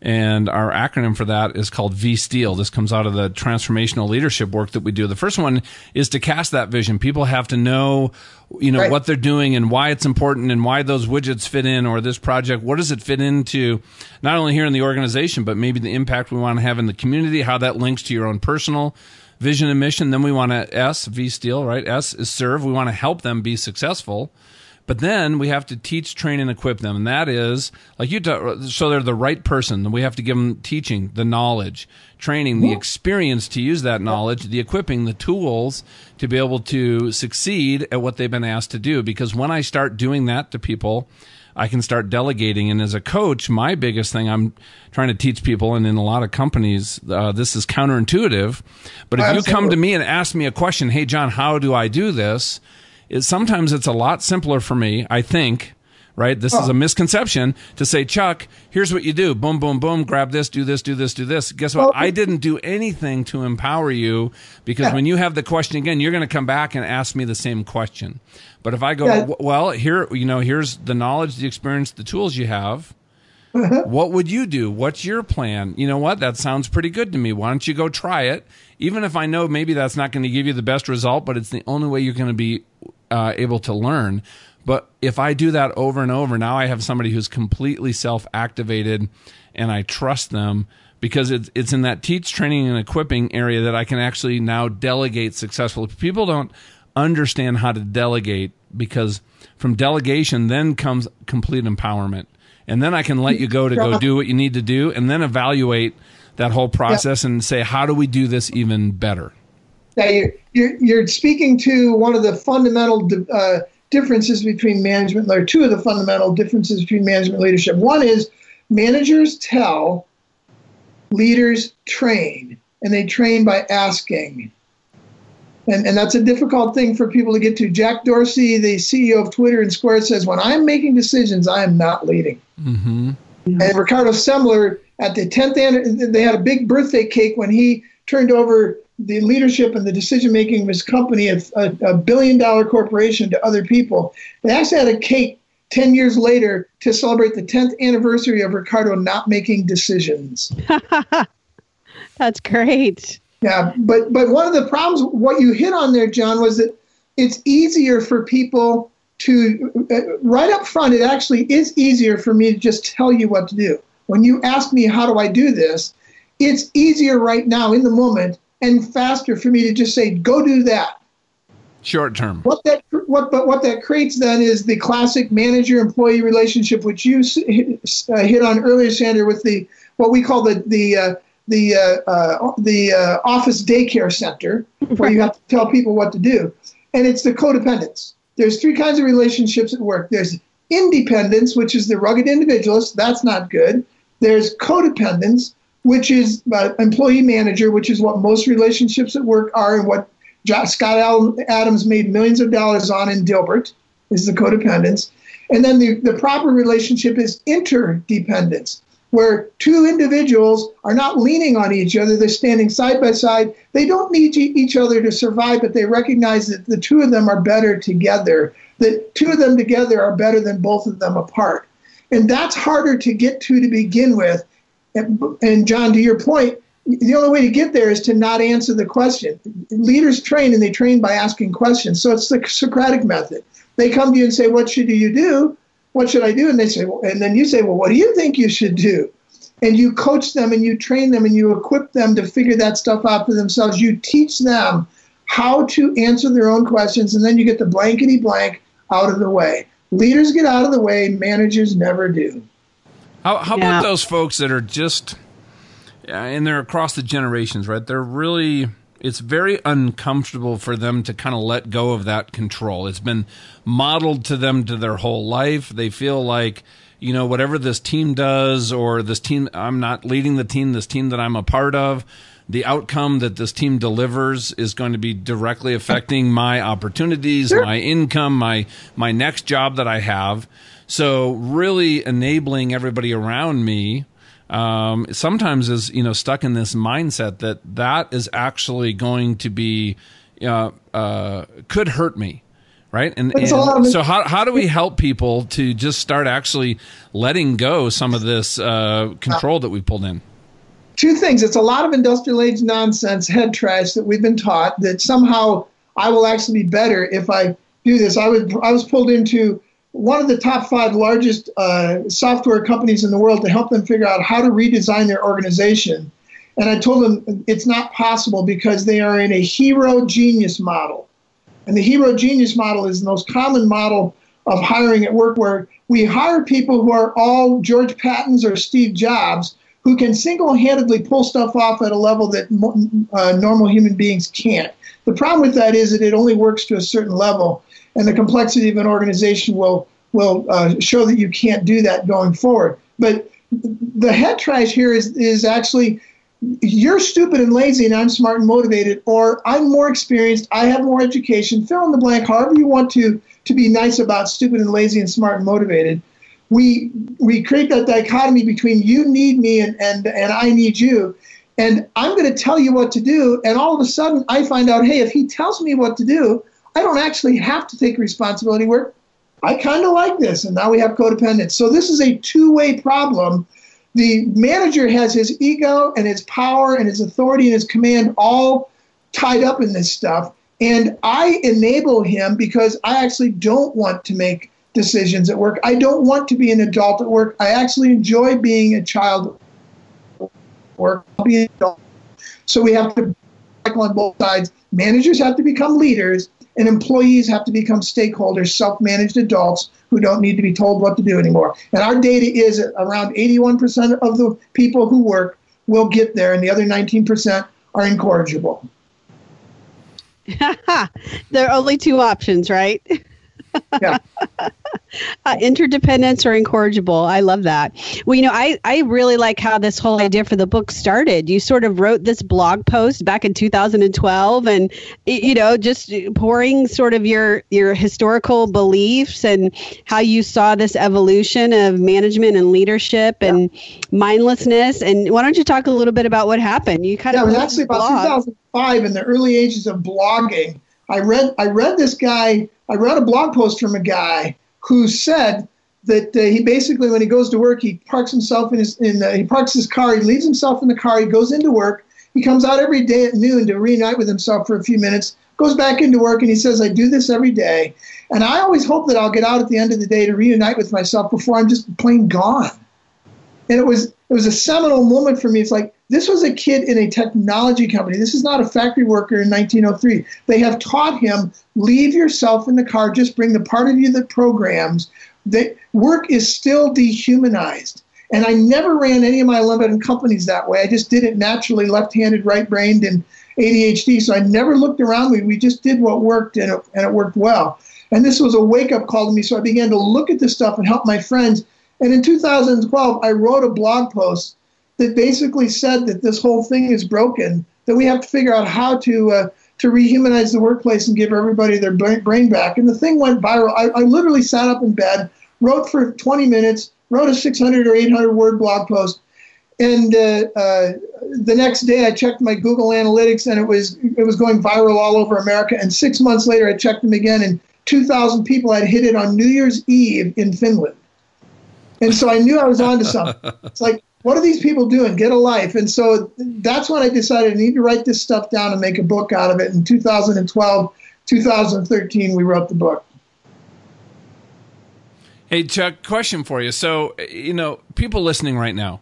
And our acronym for that is called V Steel. This comes out of the transformational leadership work that we do. The first one is to cast that vision. People have to know, you know, right. what they're doing and why it's important and why those widgets fit in or this project. What does it fit into not only here in the organization, but maybe the impact we want to have in the community, how that links to your own personal vision and mission. Then we want to S, V Steel, right? S is serve. We want to help them be successful. But then we have to teach, train, and equip them. And that is, like you, talk, so they're the right person. We have to give them teaching, the knowledge, training, the experience to use that knowledge, the equipping, the tools to be able to succeed at what they've been asked to do. Because when I start doing that to people, I can start delegating. And as a coach, my biggest thing I'm trying to teach people, and in a lot of companies, uh, this is counterintuitive. But if Absolutely. you come to me and ask me a question, hey, John, how do I do this? Is sometimes it's a lot simpler for me, I think, right? This oh. is a misconception to say, Chuck, here's what you do. Boom, boom, boom, grab this, do this, do this, do this. Guess what? Well, I didn't do anything to empower you because yeah. when you have the question again, you're going to come back and ask me the same question. But if I go, yeah. well, here, you know, here's the knowledge, the experience, the tools you have. Uh-huh. What would you do? What's your plan? You know what? That sounds pretty good to me. Why don't you go try it? Even if I know maybe that's not going to give you the best result, but it's the only way you're going to be uh, able to learn. But if I do that over and over, now I have somebody who's completely self activated and I trust them because it's, it's in that teach, training, and equipping area that I can actually now delegate successfully. People don't understand how to delegate because from delegation then comes complete empowerment. And then I can let you go to go do what you need to do and then evaluate that whole process and say, how do we do this even better? Now you're, you're, you're speaking to one of the fundamental uh, differences between management, or two of the fundamental differences between management and leadership. One is managers tell, leaders train, and they train by asking. And, and that's a difficult thing for people to get to. Jack Dorsey, the CEO of Twitter and Square, says, When I'm making decisions, I am not leading. Mm-hmm. And Ricardo Semler, at the 10th, anniversary, they had a big birthday cake when he turned over the leadership and the decision making of his company, a, a, billion dollar corporation, to other people. They actually had a cake 10 years later to celebrate the 10th anniversary of Ricardo not making decisions. That's great. Yeah, but but one of the problems, what you hit on there, John, was that it's easier for people to uh, right up front. It actually is easier for me to just tell you what to do. When you ask me how do I do this, it's easier right now in the moment and faster for me to just say go do that. Short term. What that what but what that creates then is the classic manager employee relationship, which you uh, hit on earlier, Sandra, with the what we call the the uh, the uh, uh, the uh, office daycare center where you have to tell people what to do, and it's the codependence. There's three kinds of relationships at work. There's independence, which is the rugged individualist. That's not good. There's codependence, which is uh, employee manager, which is what most relationships at work are, and what Scott Adams made millions of dollars on in Dilbert is the codependence. And then the, the proper relationship is interdependence where two individuals are not leaning on each other, they're standing side by side. They don't need each other to survive, but they recognize that the two of them are better together, that two of them together are better than both of them apart. And that's harder to get to to begin with. And, and John, to your point, the only way to get there is to not answer the question. Leaders train and they train by asking questions. So it's the Socratic method. They come to you and say, What should you do? What should I do? And they say, well, and then you say, well, what do you think you should do? And you coach them and you train them and you equip them to figure that stuff out for themselves. You teach them how to answer their own questions, and then you get the blankety blank out of the way. Leaders get out of the way, managers never do. How, how yeah. about those folks that are just, uh, and they're across the generations, right? They're really it's very uncomfortable for them to kind of let go of that control. It's been modeled to them to their whole life. They feel like, you know, whatever this team does or this team, I'm not leading the team, this team that I'm a part of, the outcome that this team delivers is going to be directly affecting my opportunities, sure. my income, my my next job that I have. So really enabling everybody around me um, sometimes is you know stuck in this mindset that that is actually going to be uh, uh, could hurt me right? And, and so how, how do we help people to just start actually letting go some of this uh, control that we pulled in? Two things. It's a lot of industrial age nonsense head trash that we've been taught that somehow i will actually be better if i do this. I was i was pulled into one of the top five largest uh, software companies in the world to help them figure out how to redesign their organization. And I told them it's not possible because they are in a hero genius model. And the hero genius model is the most common model of hiring at work where we hire people who are all George Pattons or Steve Jobs who can single handedly pull stuff off at a level that uh, normal human beings can't. The problem with that is that it only works to a certain level and the complexity of an organization will will uh, show that you can't do that going forward. But the head trash here is is actually you're stupid and lazy and I'm smart and motivated, or I'm more experienced, I have more education, fill in the blank, however you want to to be nice about stupid and lazy and smart and motivated. We we create that dichotomy between you need me and and, and I need you. And I'm going to tell you what to do. And all of a sudden I find out, hey, if he tells me what to do, I don't actually have to take responsibility where I kind of like this. And now we have codependence. So this is a two way problem. The manager has his ego and his power and his authority and his command all tied up in this stuff. And I enable him because I actually don't want to make decisions at work. I don't want to be an adult at work. I actually enjoy being a child at work. So we have to on both sides. Managers have to become leaders, and employees have to become stakeholders, self managed adults who don't need to be told what to do anymore. And our data is that around 81% of the people who work will get there, and the other 19% are incorrigible. there are only two options, right? yeah. uh, interdependence or incorrigible. I love that. Well, you know, I, I really like how this whole idea for the book started. You sort of wrote this blog post back in 2012 and, you know, just pouring sort of your, your historical beliefs and how you saw this evolution of management and leadership and mindlessness. And why don't you talk a little bit about what happened? You kind yeah, of. it was actually about 2005 in the early ages of blogging. I read I read this guy. I read a blog post from a guy who said that uh, he basically, when he goes to work, he parks himself in his, in, uh, he parks his car, he leaves himself in the car, he goes into work, he comes out every day at noon to reunite with himself for a few minutes, goes back into work, and he says, I do this every day. And I always hope that I'll get out at the end of the day to reunite with myself before I'm just plain gone. And it was, it was a seminal moment for me. It's like, this was a kid in a technology company. This is not a factory worker in 1903. They have taught him leave yourself in the car, just bring the part of you that programs. That work is still dehumanized. And I never ran any of my limited companies that way. I just did it naturally, left-handed, right-brained, and ADHD. So I never looked around me. We just did what worked, and it, and it worked well. And this was a wake-up call to me. So I began to look at this stuff and help my friends. And in 2012, I wrote a blog post that basically said that this whole thing is broken, that we have to figure out how to uh, to rehumanize the workplace and give everybody their brain back. And the thing went viral. I, I literally sat up in bed, wrote for 20 minutes, wrote a 600 or 800 word blog post, and uh, uh, the next day I checked my Google Analytics and it was it was going viral all over America. And six months later I checked them again, and 2,000 people had hit it on New Year's Eve in Finland. And so I knew I was onto something. It's like what are these people doing? Get a life. And so that's when I decided I need to write this stuff down and make a book out of it. In 2012, 2013, we wrote the book. Hey, Chuck, question for you. So, you know, people listening right now,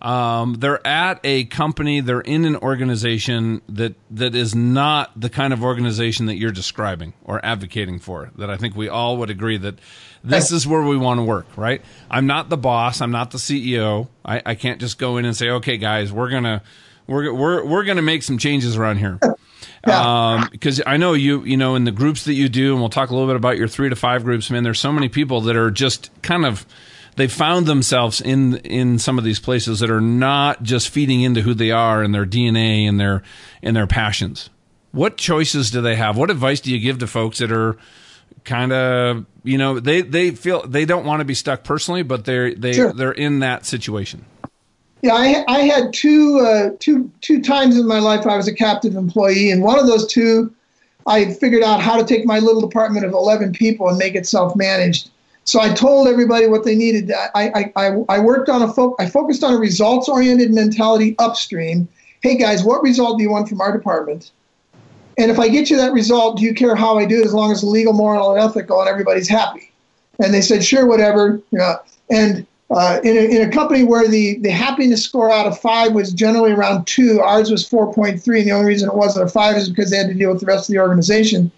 um, they're at a company, they're in an organization that that is not the kind of organization that you're describing or advocating for. That I think we all would agree that this is where we want to work, right? I'm not the boss. I'm not the CEO. I, I can't just go in and say, okay, guys, we're gonna we're we're we're gonna make some changes around here. Because um, I know you, you know, in the groups that you do, and we'll talk a little bit about your three to five groups. Man, there's so many people that are just kind of they found themselves in in some of these places that are not just feeding into who they are and their DNA and their and their passions. What choices do they have? What advice do you give to folks that are kind of you know they they feel they don't want to be stuck personally, but they're they sure. they're in that situation. Yeah, I, I had two uh, two two times in my life I was a captive employee, and one of those two, I figured out how to take my little department of eleven people and make it self managed. So I told everybody what they needed. I, I, I, worked on a fo- I focused on a results oriented mentality upstream. Hey guys, what result do you want from our department? And if I get you that result, do you care how I do it as long as it's legal, moral, and ethical and everybody's happy? And they said, sure, whatever. Yeah. And uh, in, a, in a company where the, the happiness score out of five was generally around two, ours was 4.3. And the only reason it wasn't a five is because they had to deal with the rest of the organization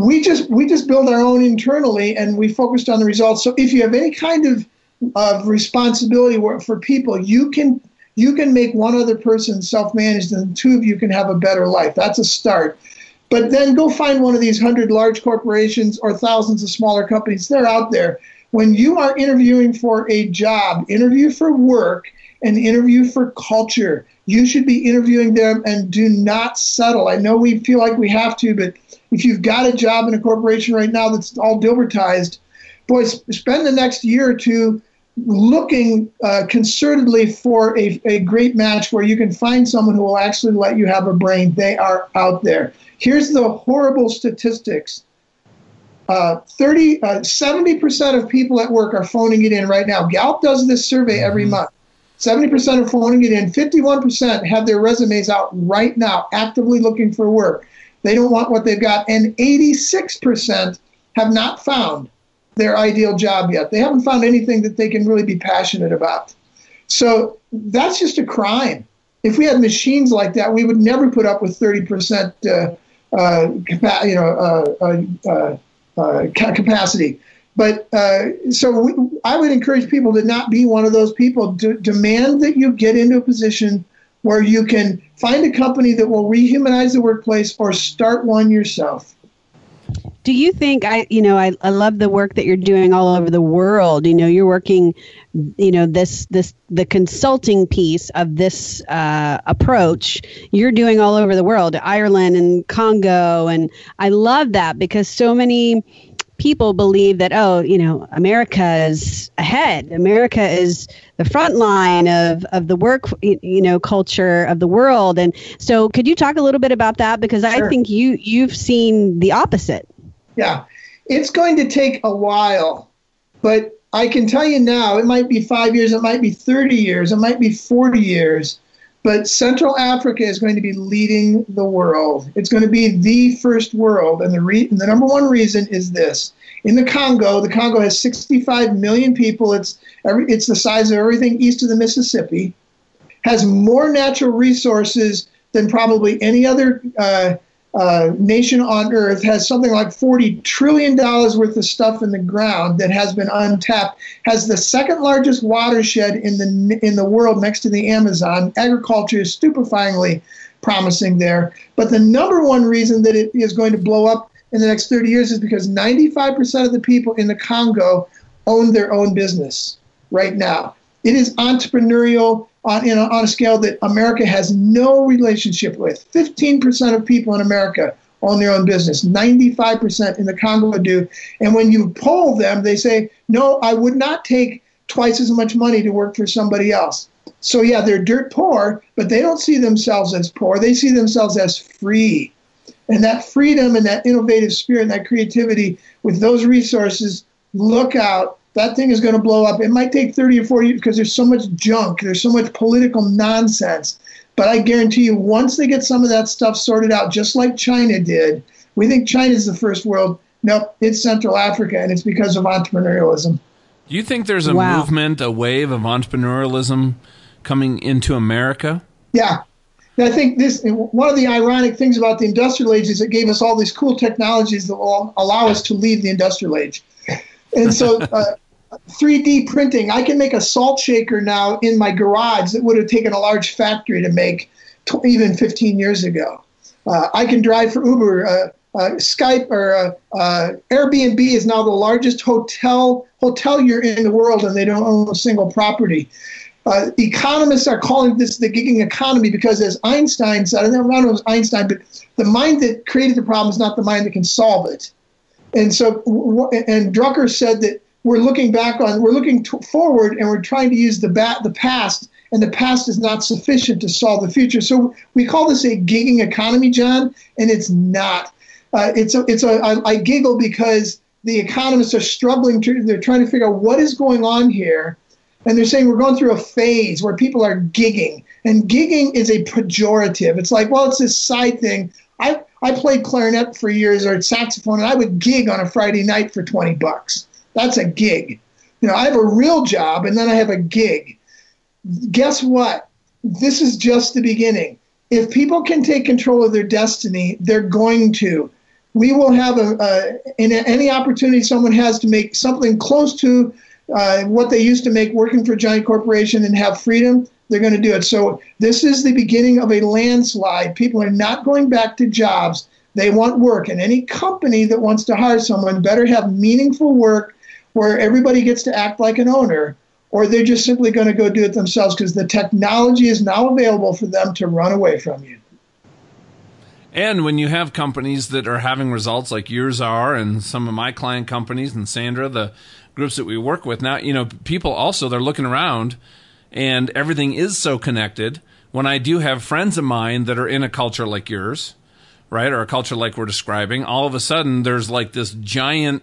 we just we just build our own internally and we focused on the results. So if you have any kind of of responsibility for people you can you can make one other person self-managed and two of you can have a better life. That's a start. But then go find one of these hundred large corporations or thousands of smaller companies. They're out there. When you are interviewing for a job interview for work and interview for culture you should be interviewing them and do not settle i know we feel like we have to but if you've got a job in a corporation right now that's all Dilbertized, boy, spend the next year or two looking uh, concertedly for a, a great match where you can find someone who will actually let you have a brain. They are out there. Here's the horrible statistics. Uh, 30, uh, 70% of people at work are phoning it in right now. Gallup does this survey every mm-hmm. month. 70% are phoning it in. 51% have their resumes out right now, actively looking for work. They don't want what they've got. And 86% have not found their ideal job yet. They haven't found anything that they can really be passionate about. So that's just a crime. If we had machines like that, we would never put up with 30% uh, uh, you know, uh, uh, uh capacity. But uh, so we, I would encourage people to not be one of those people. D- demand that you get into a position where you can find a company that will rehumanize the workplace or start one yourself. Do you think I, you know, I, I love the work that you're doing all over the world. You know, you're working, you know, this this the consulting piece of this uh, approach. You're doing all over the world, Ireland and Congo, and I love that because so many people believe that oh you know america is ahead. America is the front line of, of the work you know culture of the world. And so could you talk a little bit about that? Because sure. i think you you've seen the opposite. Yeah. It's going to take a while but i can tell you now it might be five years it might be 30 years it might be 40 years but Central Africa is going to be leading the world. It's going to be the first world. And the, re- the number one reason is this. In the Congo, the Congo has 65 million people. It's, every, it's the size of everything east of the Mississippi, has more natural resources than probably any other uh, uh, nation on earth has something like $40 trillion worth of stuff in the ground that has been untapped, has the second largest watershed in the, in the world next to the Amazon. Agriculture is stupefyingly promising there. But the number one reason that it is going to blow up in the next 30 years is because 95% of the people in the Congo own their own business right now. It is entrepreneurial on, a, on a scale that America has no relationship with. 15% of people in America own their own business. 95% in the Congo do. And when you poll them, they say, no, I would not take twice as much money to work for somebody else. So, yeah, they're dirt poor, but they don't see themselves as poor. They see themselves as free. And that freedom and that innovative spirit and that creativity with those resources, look out that thing is going to blow up. It might take 30 or 40 years because there's so much junk, there's so much political nonsense. But I guarantee you, once they get some of that stuff sorted out, just like China did, we think China's the first world. Nope, it's Central Africa, and it's because of entrepreneurialism. Do you think there's a wow. movement, a wave of entrepreneurialism coming into America? Yeah. And I think this one of the ironic things about the industrial age is it gave us all these cool technologies that will allow us to leave the industrial age. And so uh, 3D printing. I can make a salt shaker now in my garage that would have taken a large factory to make t- even 15 years ago. Uh, I can drive for Uber. Uh, uh, Skype or uh, uh, Airbnb is now the largest hotel hotelier in the world, and they don't own a single property. Uh, economists are calling this the gigging economy because, as Einstein said, I don't know if it was Einstein, but the mind that created the problem is not the mind that can solve it. And so, and Drucker said that we're looking back on, we're looking forward, and we're trying to use the bat, the past, and the past is not sufficient to solve the future. So we call this a gigging economy, John, and it's not. Uh, it's a, it's a. I, I giggle because the economists are struggling to, they're trying to figure out what is going on here, and they're saying we're going through a phase where people are gigging, and gigging is a pejorative. It's like, well, it's this side thing. I I played clarinet for years or saxophone, and I would gig on a Friday night for 20 bucks. That's a gig. You know, I have a real job and then I have a gig. Guess what? This is just the beginning. If people can take control of their destiny, they're going to. We will have a, a in any opportunity someone has to make something close to uh, what they used to make working for a giant corporation and have freedom they're going to do it. So this is the beginning of a landslide. People are not going back to jobs. They want work. And any company that wants to hire someone better have meaningful work where everybody gets to act like an owner, or they're just simply going to go do it themselves because the technology is now available for them to run away from you. And when you have companies that are having results like yours are, and some of my client companies, and Sandra, the groups that we work with now, you know, people also, they're looking around and everything is so connected. When I do have friends of mine that are in a culture like yours, right, or a culture like we're describing, all of a sudden there's like this giant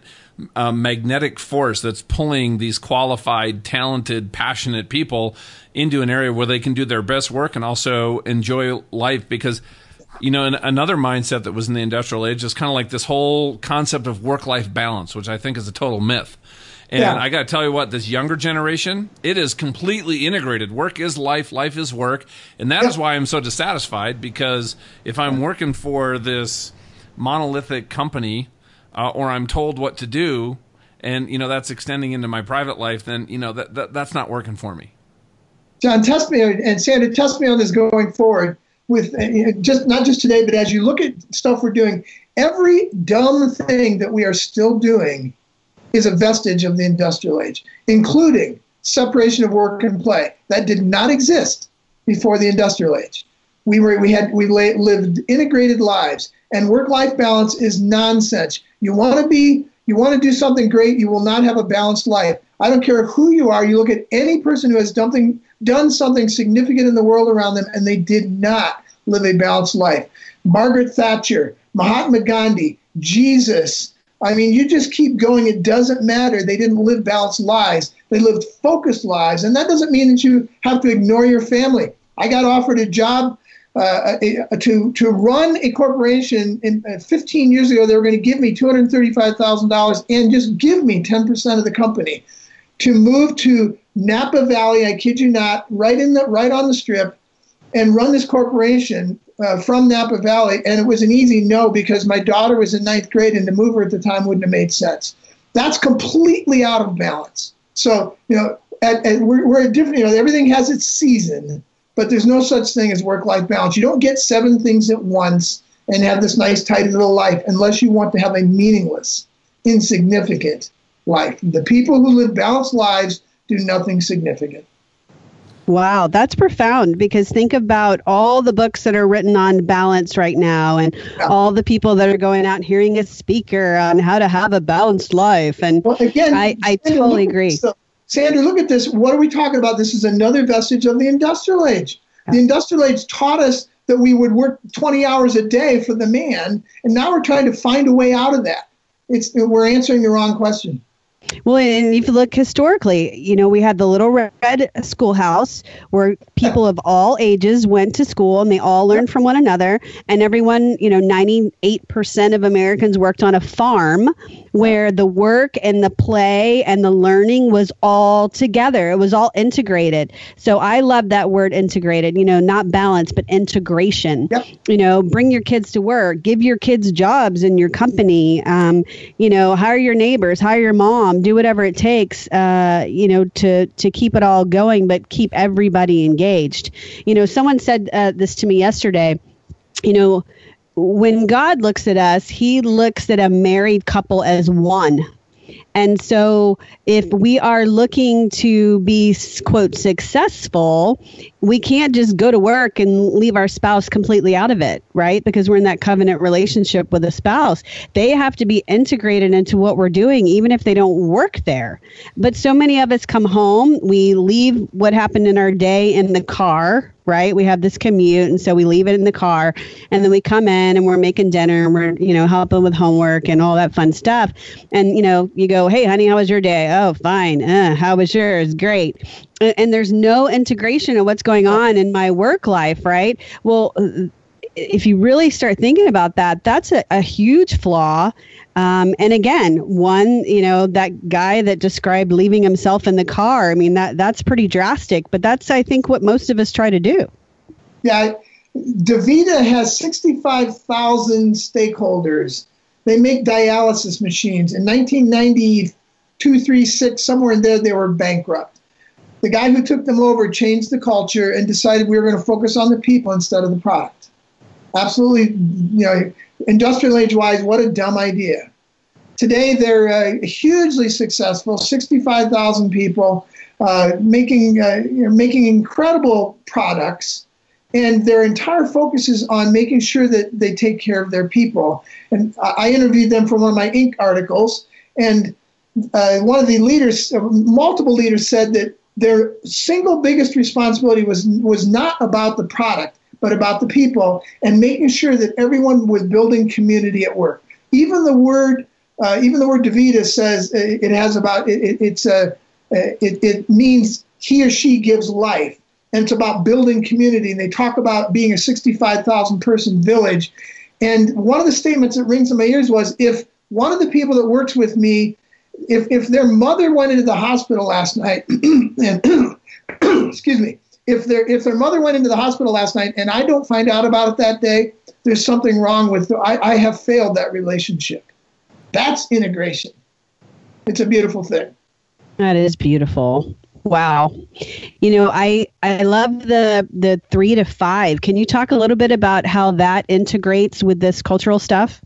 uh, magnetic force that's pulling these qualified, talented, passionate people into an area where they can do their best work and also enjoy life because you know, another mindset that was in the industrial age is kind of like this whole concept of work life balance, which I think is a total myth. And yeah. I got to tell you what, this younger generation, it is completely integrated. Work is life, life is work. And that yeah. is why I'm so dissatisfied because if I'm working for this monolithic company uh, or I'm told what to do and, you know, that's extending into my private life, then, you know, that, that that's not working for me. John, test me and Sandra, test me on this going forward with uh, just not just today, but as you look at stuff we're doing, every dumb thing that we are still doing is a vestige of the industrial age, including separation of work and play. That did not exist before the industrial age. We were we had we lived integrated lives, and work-life balance is nonsense. You want to be you want to do something great, you will not have a balanced life. I don't care who you are. You look at any person who has something, done something significant in the world around them, and they did not live a balanced life. Margaret Thatcher, Mahatma Gandhi, Jesus. I mean, you just keep going. It doesn't matter. They didn't live balanced lives. They lived focused lives. And that doesn't mean that you have to ignore your family. I got offered a job uh, to to run a corporation. In, uh, 15 years ago, they were going to give me $235,000 and just give me 10% of the company to move to Napa Valley. I kid you not, right in the right on the strip, and run this corporation uh, from Napa Valley. And it was an easy no because my daughter was in ninth grade, and to move her at the time wouldn't have made sense. That's completely out of balance. So you know, at, at, we're, we're different. You know, everything has its season but there's no such thing as work life balance. You don't get seven things at once and have this nice, tidy little life unless you want to have a meaningless, insignificant life. The people who live balanced lives do nothing significant. Wow, that's profound because think about all the books that are written on balance right now and yeah. all the people that are going out and hearing a speaker on how to have a balanced life. And well, again, I, I totally agree. Sandra, look at this. What are we talking about? This is another vestige of the industrial age. The industrial age taught us that we would work 20 hours a day for the man, and now we're trying to find a way out of that. It's we're answering the wrong question. Well, and if you look historically, you know, we had the little red schoolhouse where people of all ages went to school and they all learned from one another. And everyone, you know, 98% of Americans worked on a farm where the work and the play and the learning was all together. It was all integrated. So I love that word integrated, you know, not balance, but integration. Yep. You know, bring your kids to work, give your kids jobs in your company, um, you know, hire your neighbors, hire your mom, do whatever it takes, uh, you know, to, to keep it all going, but keep everybody engaged. You know, someone said uh, this to me yesterday, you know, when God looks at us, he looks at a married couple as one. And so, if hmm. we are looking to be, quote, successful, we can't just go to work and leave our spouse completely out of it, right? Because we're in that covenant relationship with a spouse. They have to be integrated into what we're doing, even if they don't work there. But so many of us come home, we leave what happened in our day in the car, right? We have this commute, and so we leave it in the car, and then we come in and we're making dinner and we're, you know, helping with homework and all that fun stuff. And, you know, you go, hey, honey, how was your day? Oh, fine. Uh, how was yours? Great and there's no integration of what's going on in my work life, right? Well, if you really start thinking about that, that's a, a huge flaw. Um, and again, one, you know, that guy that described leaving himself in the car. I mean, that that's pretty drastic, but that's I think what most of us try to do. Yeah, DaVita has 65,000 stakeholders. They make dialysis machines. In 1992, 3, 6, somewhere in there, they were bankrupt the guy who took them over changed the culture and decided we were going to focus on the people instead of the product. Absolutely, you know, industrial age wise, what a dumb idea. Today they're uh, hugely successful, 65,000 people uh, making uh, you know, making incredible products, and their entire focus is on making sure that they take care of their people. And I interviewed them for one of my Inc. articles, and uh, one of the leaders, uh, multiple leaders, said that their single biggest responsibility was was not about the product, but about the people and making sure that everyone was building community at work. Even the word, uh, even the word DaVita says uh, it has about it, it it's a uh, it, it means he or she gives life, and it's about building community. And they talk about being a 65,000 person village. And one of the statements that rings in my ears was, if one of the people that works with me if if their mother went into the hospital last night and excuse me if their if their mother went into the hospital last night and I don't find out about it that day, there's something wrong with I, I have failed that relationship. That's integration. It's a beautiful thing. That is beautiful. Wow. You know, I I love the the 3 to 5. Can you talk a little bit about how that integrates with this cultural stuff?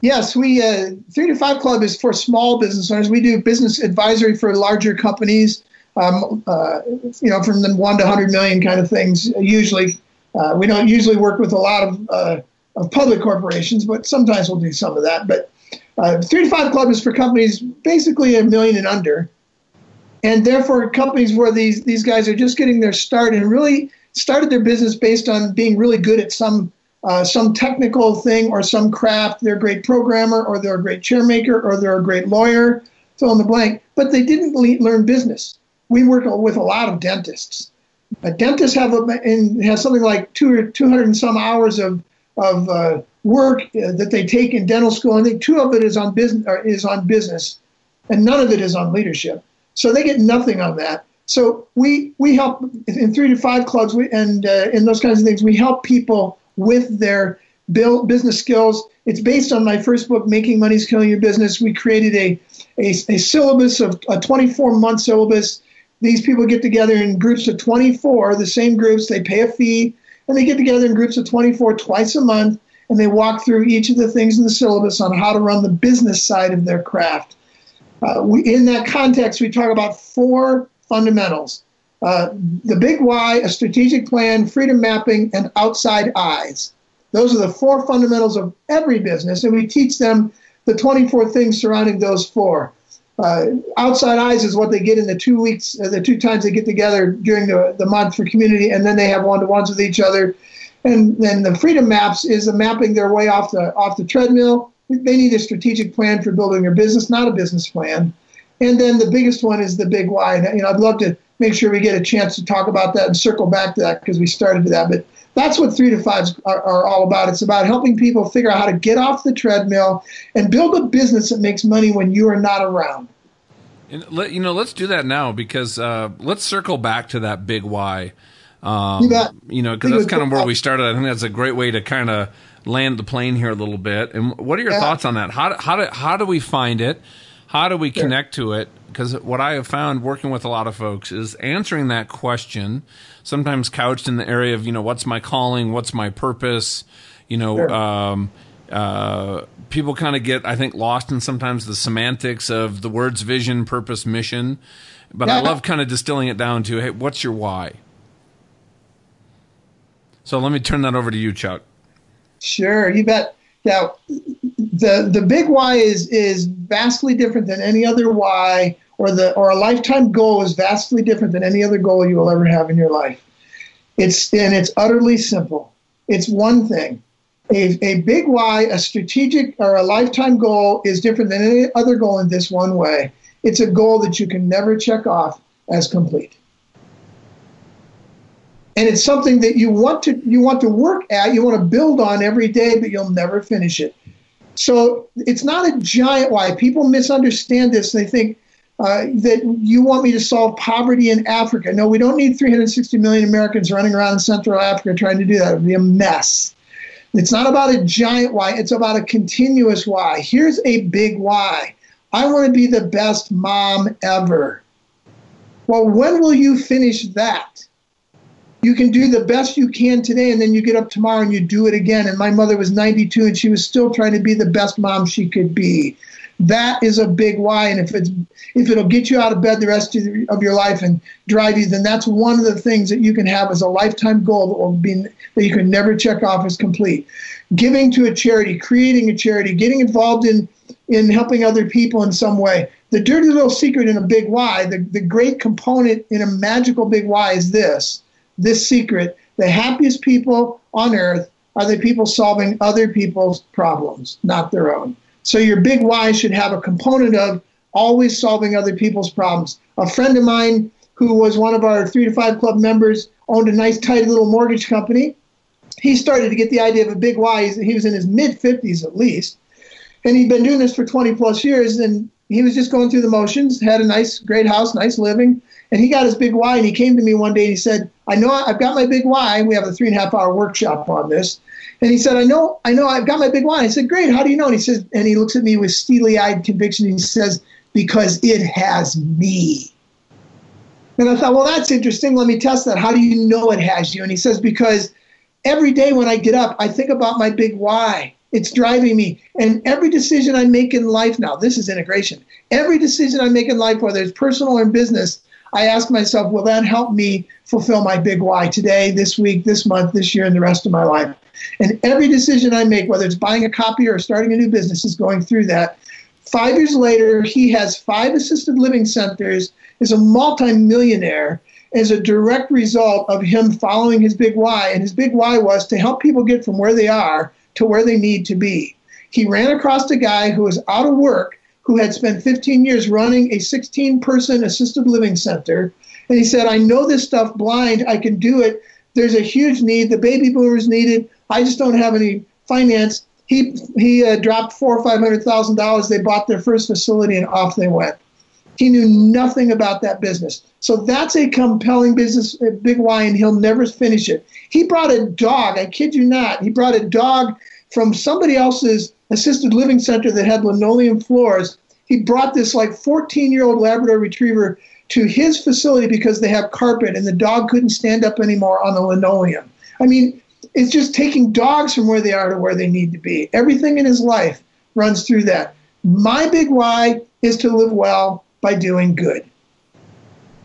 Yes, we uh, 3 to 5 club is for small business owners. We do business advisory for larger companies. Um, uh, you know, from the 1 to 100 million kind of things usually. Uh, we don't usually work with a lot of uh, of public corporations, but sometimes we'll do some of that. But uh, 3 to 5 club is for companies basically a million and under and therefore companies where these these guys are just getting their start and really started their business based on being really good at some uh, some technical thing or some craft. They're a great programmer, or they're a great chairmaker, or they're a great lawyer. Fill in the blank. But they didn't le- learn business. We work with a lot of dentists. A dentist have a, has something like two or two hundred and some hours of of uh, work uh, that they take in dental school. I think two of it is on business is on business, and none of it is on leadership. So they get nothing on that. So we we help in three to five clubs we, and uh, in those kinds of things. We help people with their build business skills. It's based on my first book, Making Money is Killing Your Business. We created a a, a syllabus of a 24 month syllabus. These people get together in groups of 24, the same groups. They pay a fee, and they get together in groups of 24 twice a month, and they walk through each of the things in the syllabus on how to run the business side of their craft. Uh, we, in that context, we talk about four fundamentals uh, the big why, a strategic plan, freedom mapping, and outside eyes. Those are the four fundamentals of every business, and we teach them the 24 things surrounding those four. Uh, outside eyes is what they get in the two weeks, uh, the two times they get together during the, the month for community, and then they have one to ones with each other. And then the freedom maps is mapping their way off the off the treadmill they need a strategic plan for building their business, not a business plan. And then the biggest one is the big why. And, you know, I'd love to make sure we get a chance to talk about that and circle back to that because we started to that. But that's what three to fives are, are, all about. It's about helping people figure out how to get off the treadmill and build a business that makes money when you are not around. And let, you know, let's do that now because uh, let's circle back to that big why. Um, you, you know, because that's kind of where we started. I think that's a great way to kind of land the plane here a little bit. And what are your yeah. thoughts on that? How how do how do we find it? How do we connect to it? Because what I have found working with a lot of folks is answering that question, sometimes couched in the area of you know what's my calling, what's my purpose, you know. Sure. Um, uh, people kind of get, I think, lost in sometimes the semantics of the words vision, purpose, mission. But yeah. I love kind of distilling it down to, hey, what's your why? So let me turn that over to you, Chuck. Sure, you bet. Now, the the big why is is vastly different than any other why, or the or a lifetime goal is vastly different than any other goal you will ever have in your life. It's and it's utterly simple. It's one thing. A, a big why, a strategic or a lifetime goal is different than any other goal in this one way. It's a goal that you can never check off as complete and it's something that you want to you want to work at you want to build on every day but you'll never finish it. So it's not a giant why. People misunderstand this. They think uh, that you want me to solve poverty in africa. No we don't need 360 million americans running around in central africa trying to do that. It would be a mess. It's not about a giant why it's about a continuous why. Here's a big why. I want to be the best mom ever. Well when will you finish that you can do the best you can today and then you get up tomorrow and you do it again. And my mother was 92 and she was still trying to be the best mom she could be. That is a big why and if it's if it'll get you out of bed the rest of your life and drive you then that's one of the things that you can have as a lifetime goal that will be that you can never check off as complete. Giving to a charity creating a charity getting involved in in helping other people in some way. The dirty little secret in a big why the, the great component in a magical big why is this this secret the happiest people on earth are the people solving other people's problems, not their own. So your big why should have a component of always solving other people's problems. A friend of mine who was one of our three to five club members owned a nice, tidy little mortgage company. He started to get the idea of a big why. He was in his mid 50s at least. And he'd been doing this for 20 plus years. And he was just going through the motions, had a nice, great house, nice living. And he got his big why. And he came to me one day and he said, I know I've got my big why. We have a three and a half hour workshop on this. And he said, I know, I know I've got my big why. I said, Great, how do you know? And he says, and he looks at me with steely eyed conviction. He says, Because it has me. And I thought, well, that's interesting. Let me test that. How do you know it has you? And he says, because every day when I get up, I think about my big why. It's driving me. And every decision I make in life now, this is integration. Every decision I make in life, whether it's personal or in business, I ask myself, will that help me fulfill my big why today, this week, this month, this year, and the rest of my life? And every decision I make, whether it's buying a copy or starting a new business, is going through that. Five years later, he has five assisted living centers, is a multimillionaire as a direct result of him following his big why. And his big why was to help people get from where they are to where they need to be. He ran across a guy who was out of work who had spent 15 years running a 16 person assisted living center. And he said, I know this stuff blind. I can do it. There's a huge need. The baby boomers need it. I just don't have any finance. He, he uh, dropped four or five hundred thousand dollars. They bought their first facility and off they went. He knew nothing about that business. So that's a compelling business, a big why, and he'll never finish it. He brought a dog, I kid you not, he brought a dog from somebody else's assisted living center that had linoleum floors. He brought this like 14 year old Labrador retriever to his facility because they have carpet and the dog couldn't stand up anymore on the linoleum. I mean, it's just taking dogs from where they are to where they need to be. Everything in his life runs through that. My big why is to live well by doing good.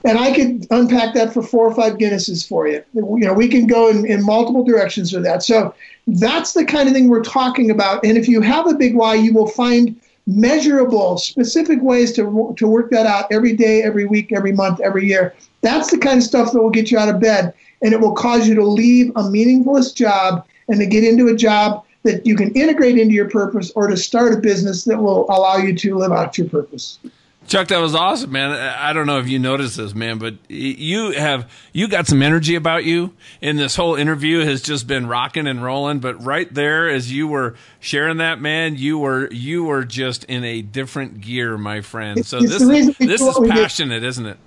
And I could unpack that for four or five Guinnesses for you. You know, we can go in, in multiple directions with that. So that's the kind of thing we're talking about. And if you have a big why, you will find measurable, specific ways to, to work that out every day, every week, every month, every year. That's the kind of stuff that will get you out of bed and it will cause you to leave a meaningless job and to get into a job that you can integrate into your purpose or to start a business that will allow you to live out your purpose. Chuck, that was awesome, man. I don't know if you noticed this, man, but you have you got some energy about you, and this whole interview has just been rocking and rolling. But right there, as you were sharing that, man, you were you were just in a different gear, my friend. So it's this this is passionate, isn't it?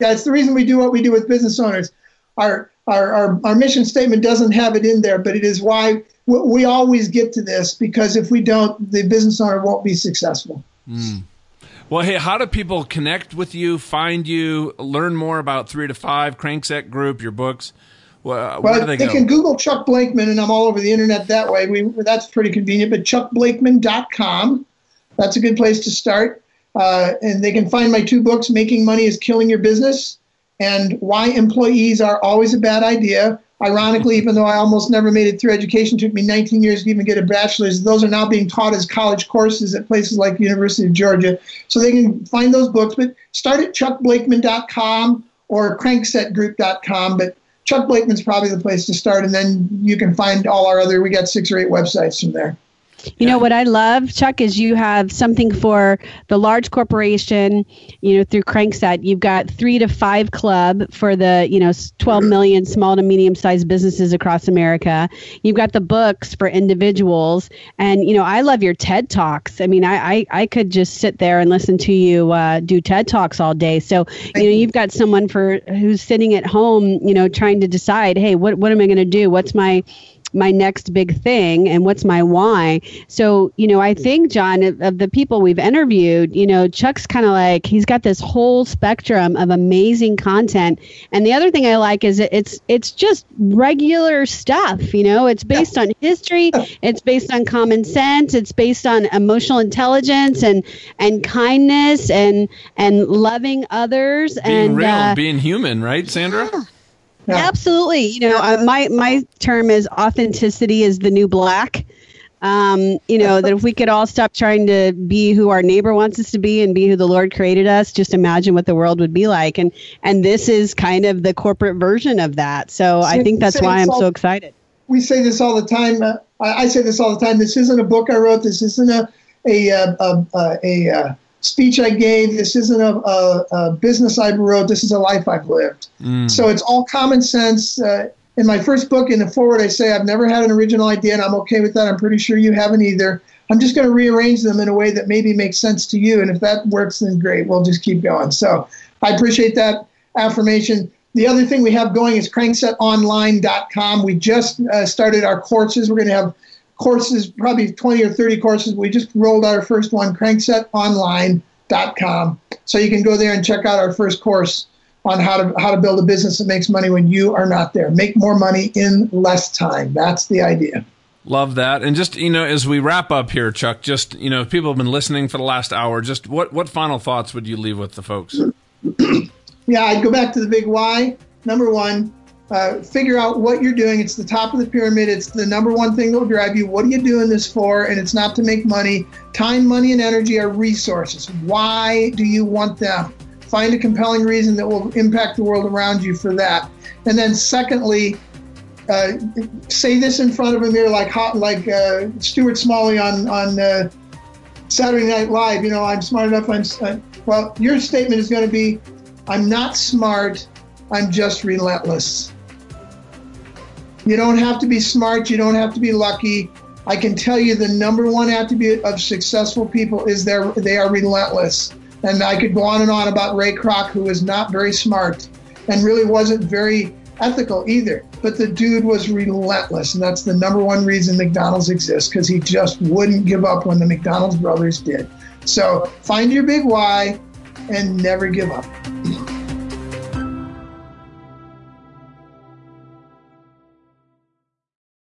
Yeah, it's the reason we do what we do with business owners. Our our, our, our mission statement doesn't have it in there, but it is why we always get to this because if we don't, the business owner won't be successful. Mm. Well, hey, how do people connect with you, find you, learn more about Three to Five, Crankset Group, your books? Well, well they, they can Google Chuck Blakeman, and I'm all over the internet that way. We, that's pretty convenient. But chuckblakeman.com, that's a good place to start. Uh, and they can find my two books, Making Money is Killing Your Business and Why Employees Are Always a Bad Idea. Ironically, even though I almost never made it through education, took me 19 years to even get a bachelor's. Those are now being taught as college courses at places like the University of Georgia. So they can find those books, but start at chuckblakeman.com or cranksetgroup.com. But Chuck Blakeman's probably the place to start, and then you can find all our other. We got six or eight websites from there. You know what I love, Chuck, is you have something for the large corporation, you know, through Crankset. You've got three to five club for the, you know, 12 million small to medium sized businesses across America. You've got the books for individuals. And, you know, I love your TED Talks. I mean, I, I, I could just sit there and listen to you uh, do TED Talks all day. So, you know, you've got someone for who's sitting at home, you know, trying to decide, hey, what, what am I going to do? What's my, my next big thing and what's my why. So, you know, I think, John, of, of the people we've interviewed, you know, Chuck's kind of like, he's got this whole spectrum of amazing content. And the other thing I like is it's, it's just regular stuff, you know, it's based on history, it's based on common sense, it's based on emotional intelligence and, and kindness and, and loving others being and real, uh, being human, right, Sandra? Yeah. Yeah. Absolutely. You know, uh, my my term is authenticity is the new black. Um, you know, that if we could all stop trying to be who our neighbor wants us to be and be who the Lord created us, just imagine what the world would be like. And and this is kind of the corporate version of that. So I think that's why I'm so excited. We say this all the time. Uh, I, I, say this all the time. This isn't a book I wrote. This isn't a a a, a, a, a speech I gave. This isn't a, a, a, business I wrote. This is a life I've lived. Mm. So it's all common sense. Uh, in my first book, in the forward, I say I've never had an original idea, and I'm okay with that. I'm pretty sure you haven't either. I'm just going to rearrange them in a way that maybe makes sense to you. And if that works, then great. We'll just keep going. So I appreciate that affirmation. The other thing we have going is cranksetonline.com. We just uh, started our courses. We're going to have courses, probably 20 or 30 courses. We just rolled out our first one, cranksetonline.com. So you can go there and check out our first course on how to how to build a business that makes money when you are not there. Make more money in less time. That's the idea. Love that. And just, you know, as we wrap up here, Chuck, just, you know, people have been listening for the last hour. Just what, what final thoughts would you leave with the folks? yeah, I'd go back to the big why. Number one, uh, figure out what you're doing. It's the top of the pyramid. It's the number one thing that will drive you. What are you doing this for? And it's not to make money. Time, money, and energy are resources. Why do you want them? Find a compelling reason that will impact the world around you for that. And then, secondly, uh, say this in front of a mirror like hot, like uh, Stuart Smalley on on uh, Saturday Night Live. You know, I'm smart enough. I'm uh, well. Your statement is going to be, "I'm not smart. I'm just relentless." You don't have to be smart. You don't have to be lucky. I can tell you the number one attribute of successful people is they they are relentless. And I could go on and on about Ray Kroc, who was not very smart and really wasn't very ethical either. But the dude was relentless. And that's the number one reason McDonald's exists because he just wouldn't give up when the McDonald's brothers did. So find your big why and never give up.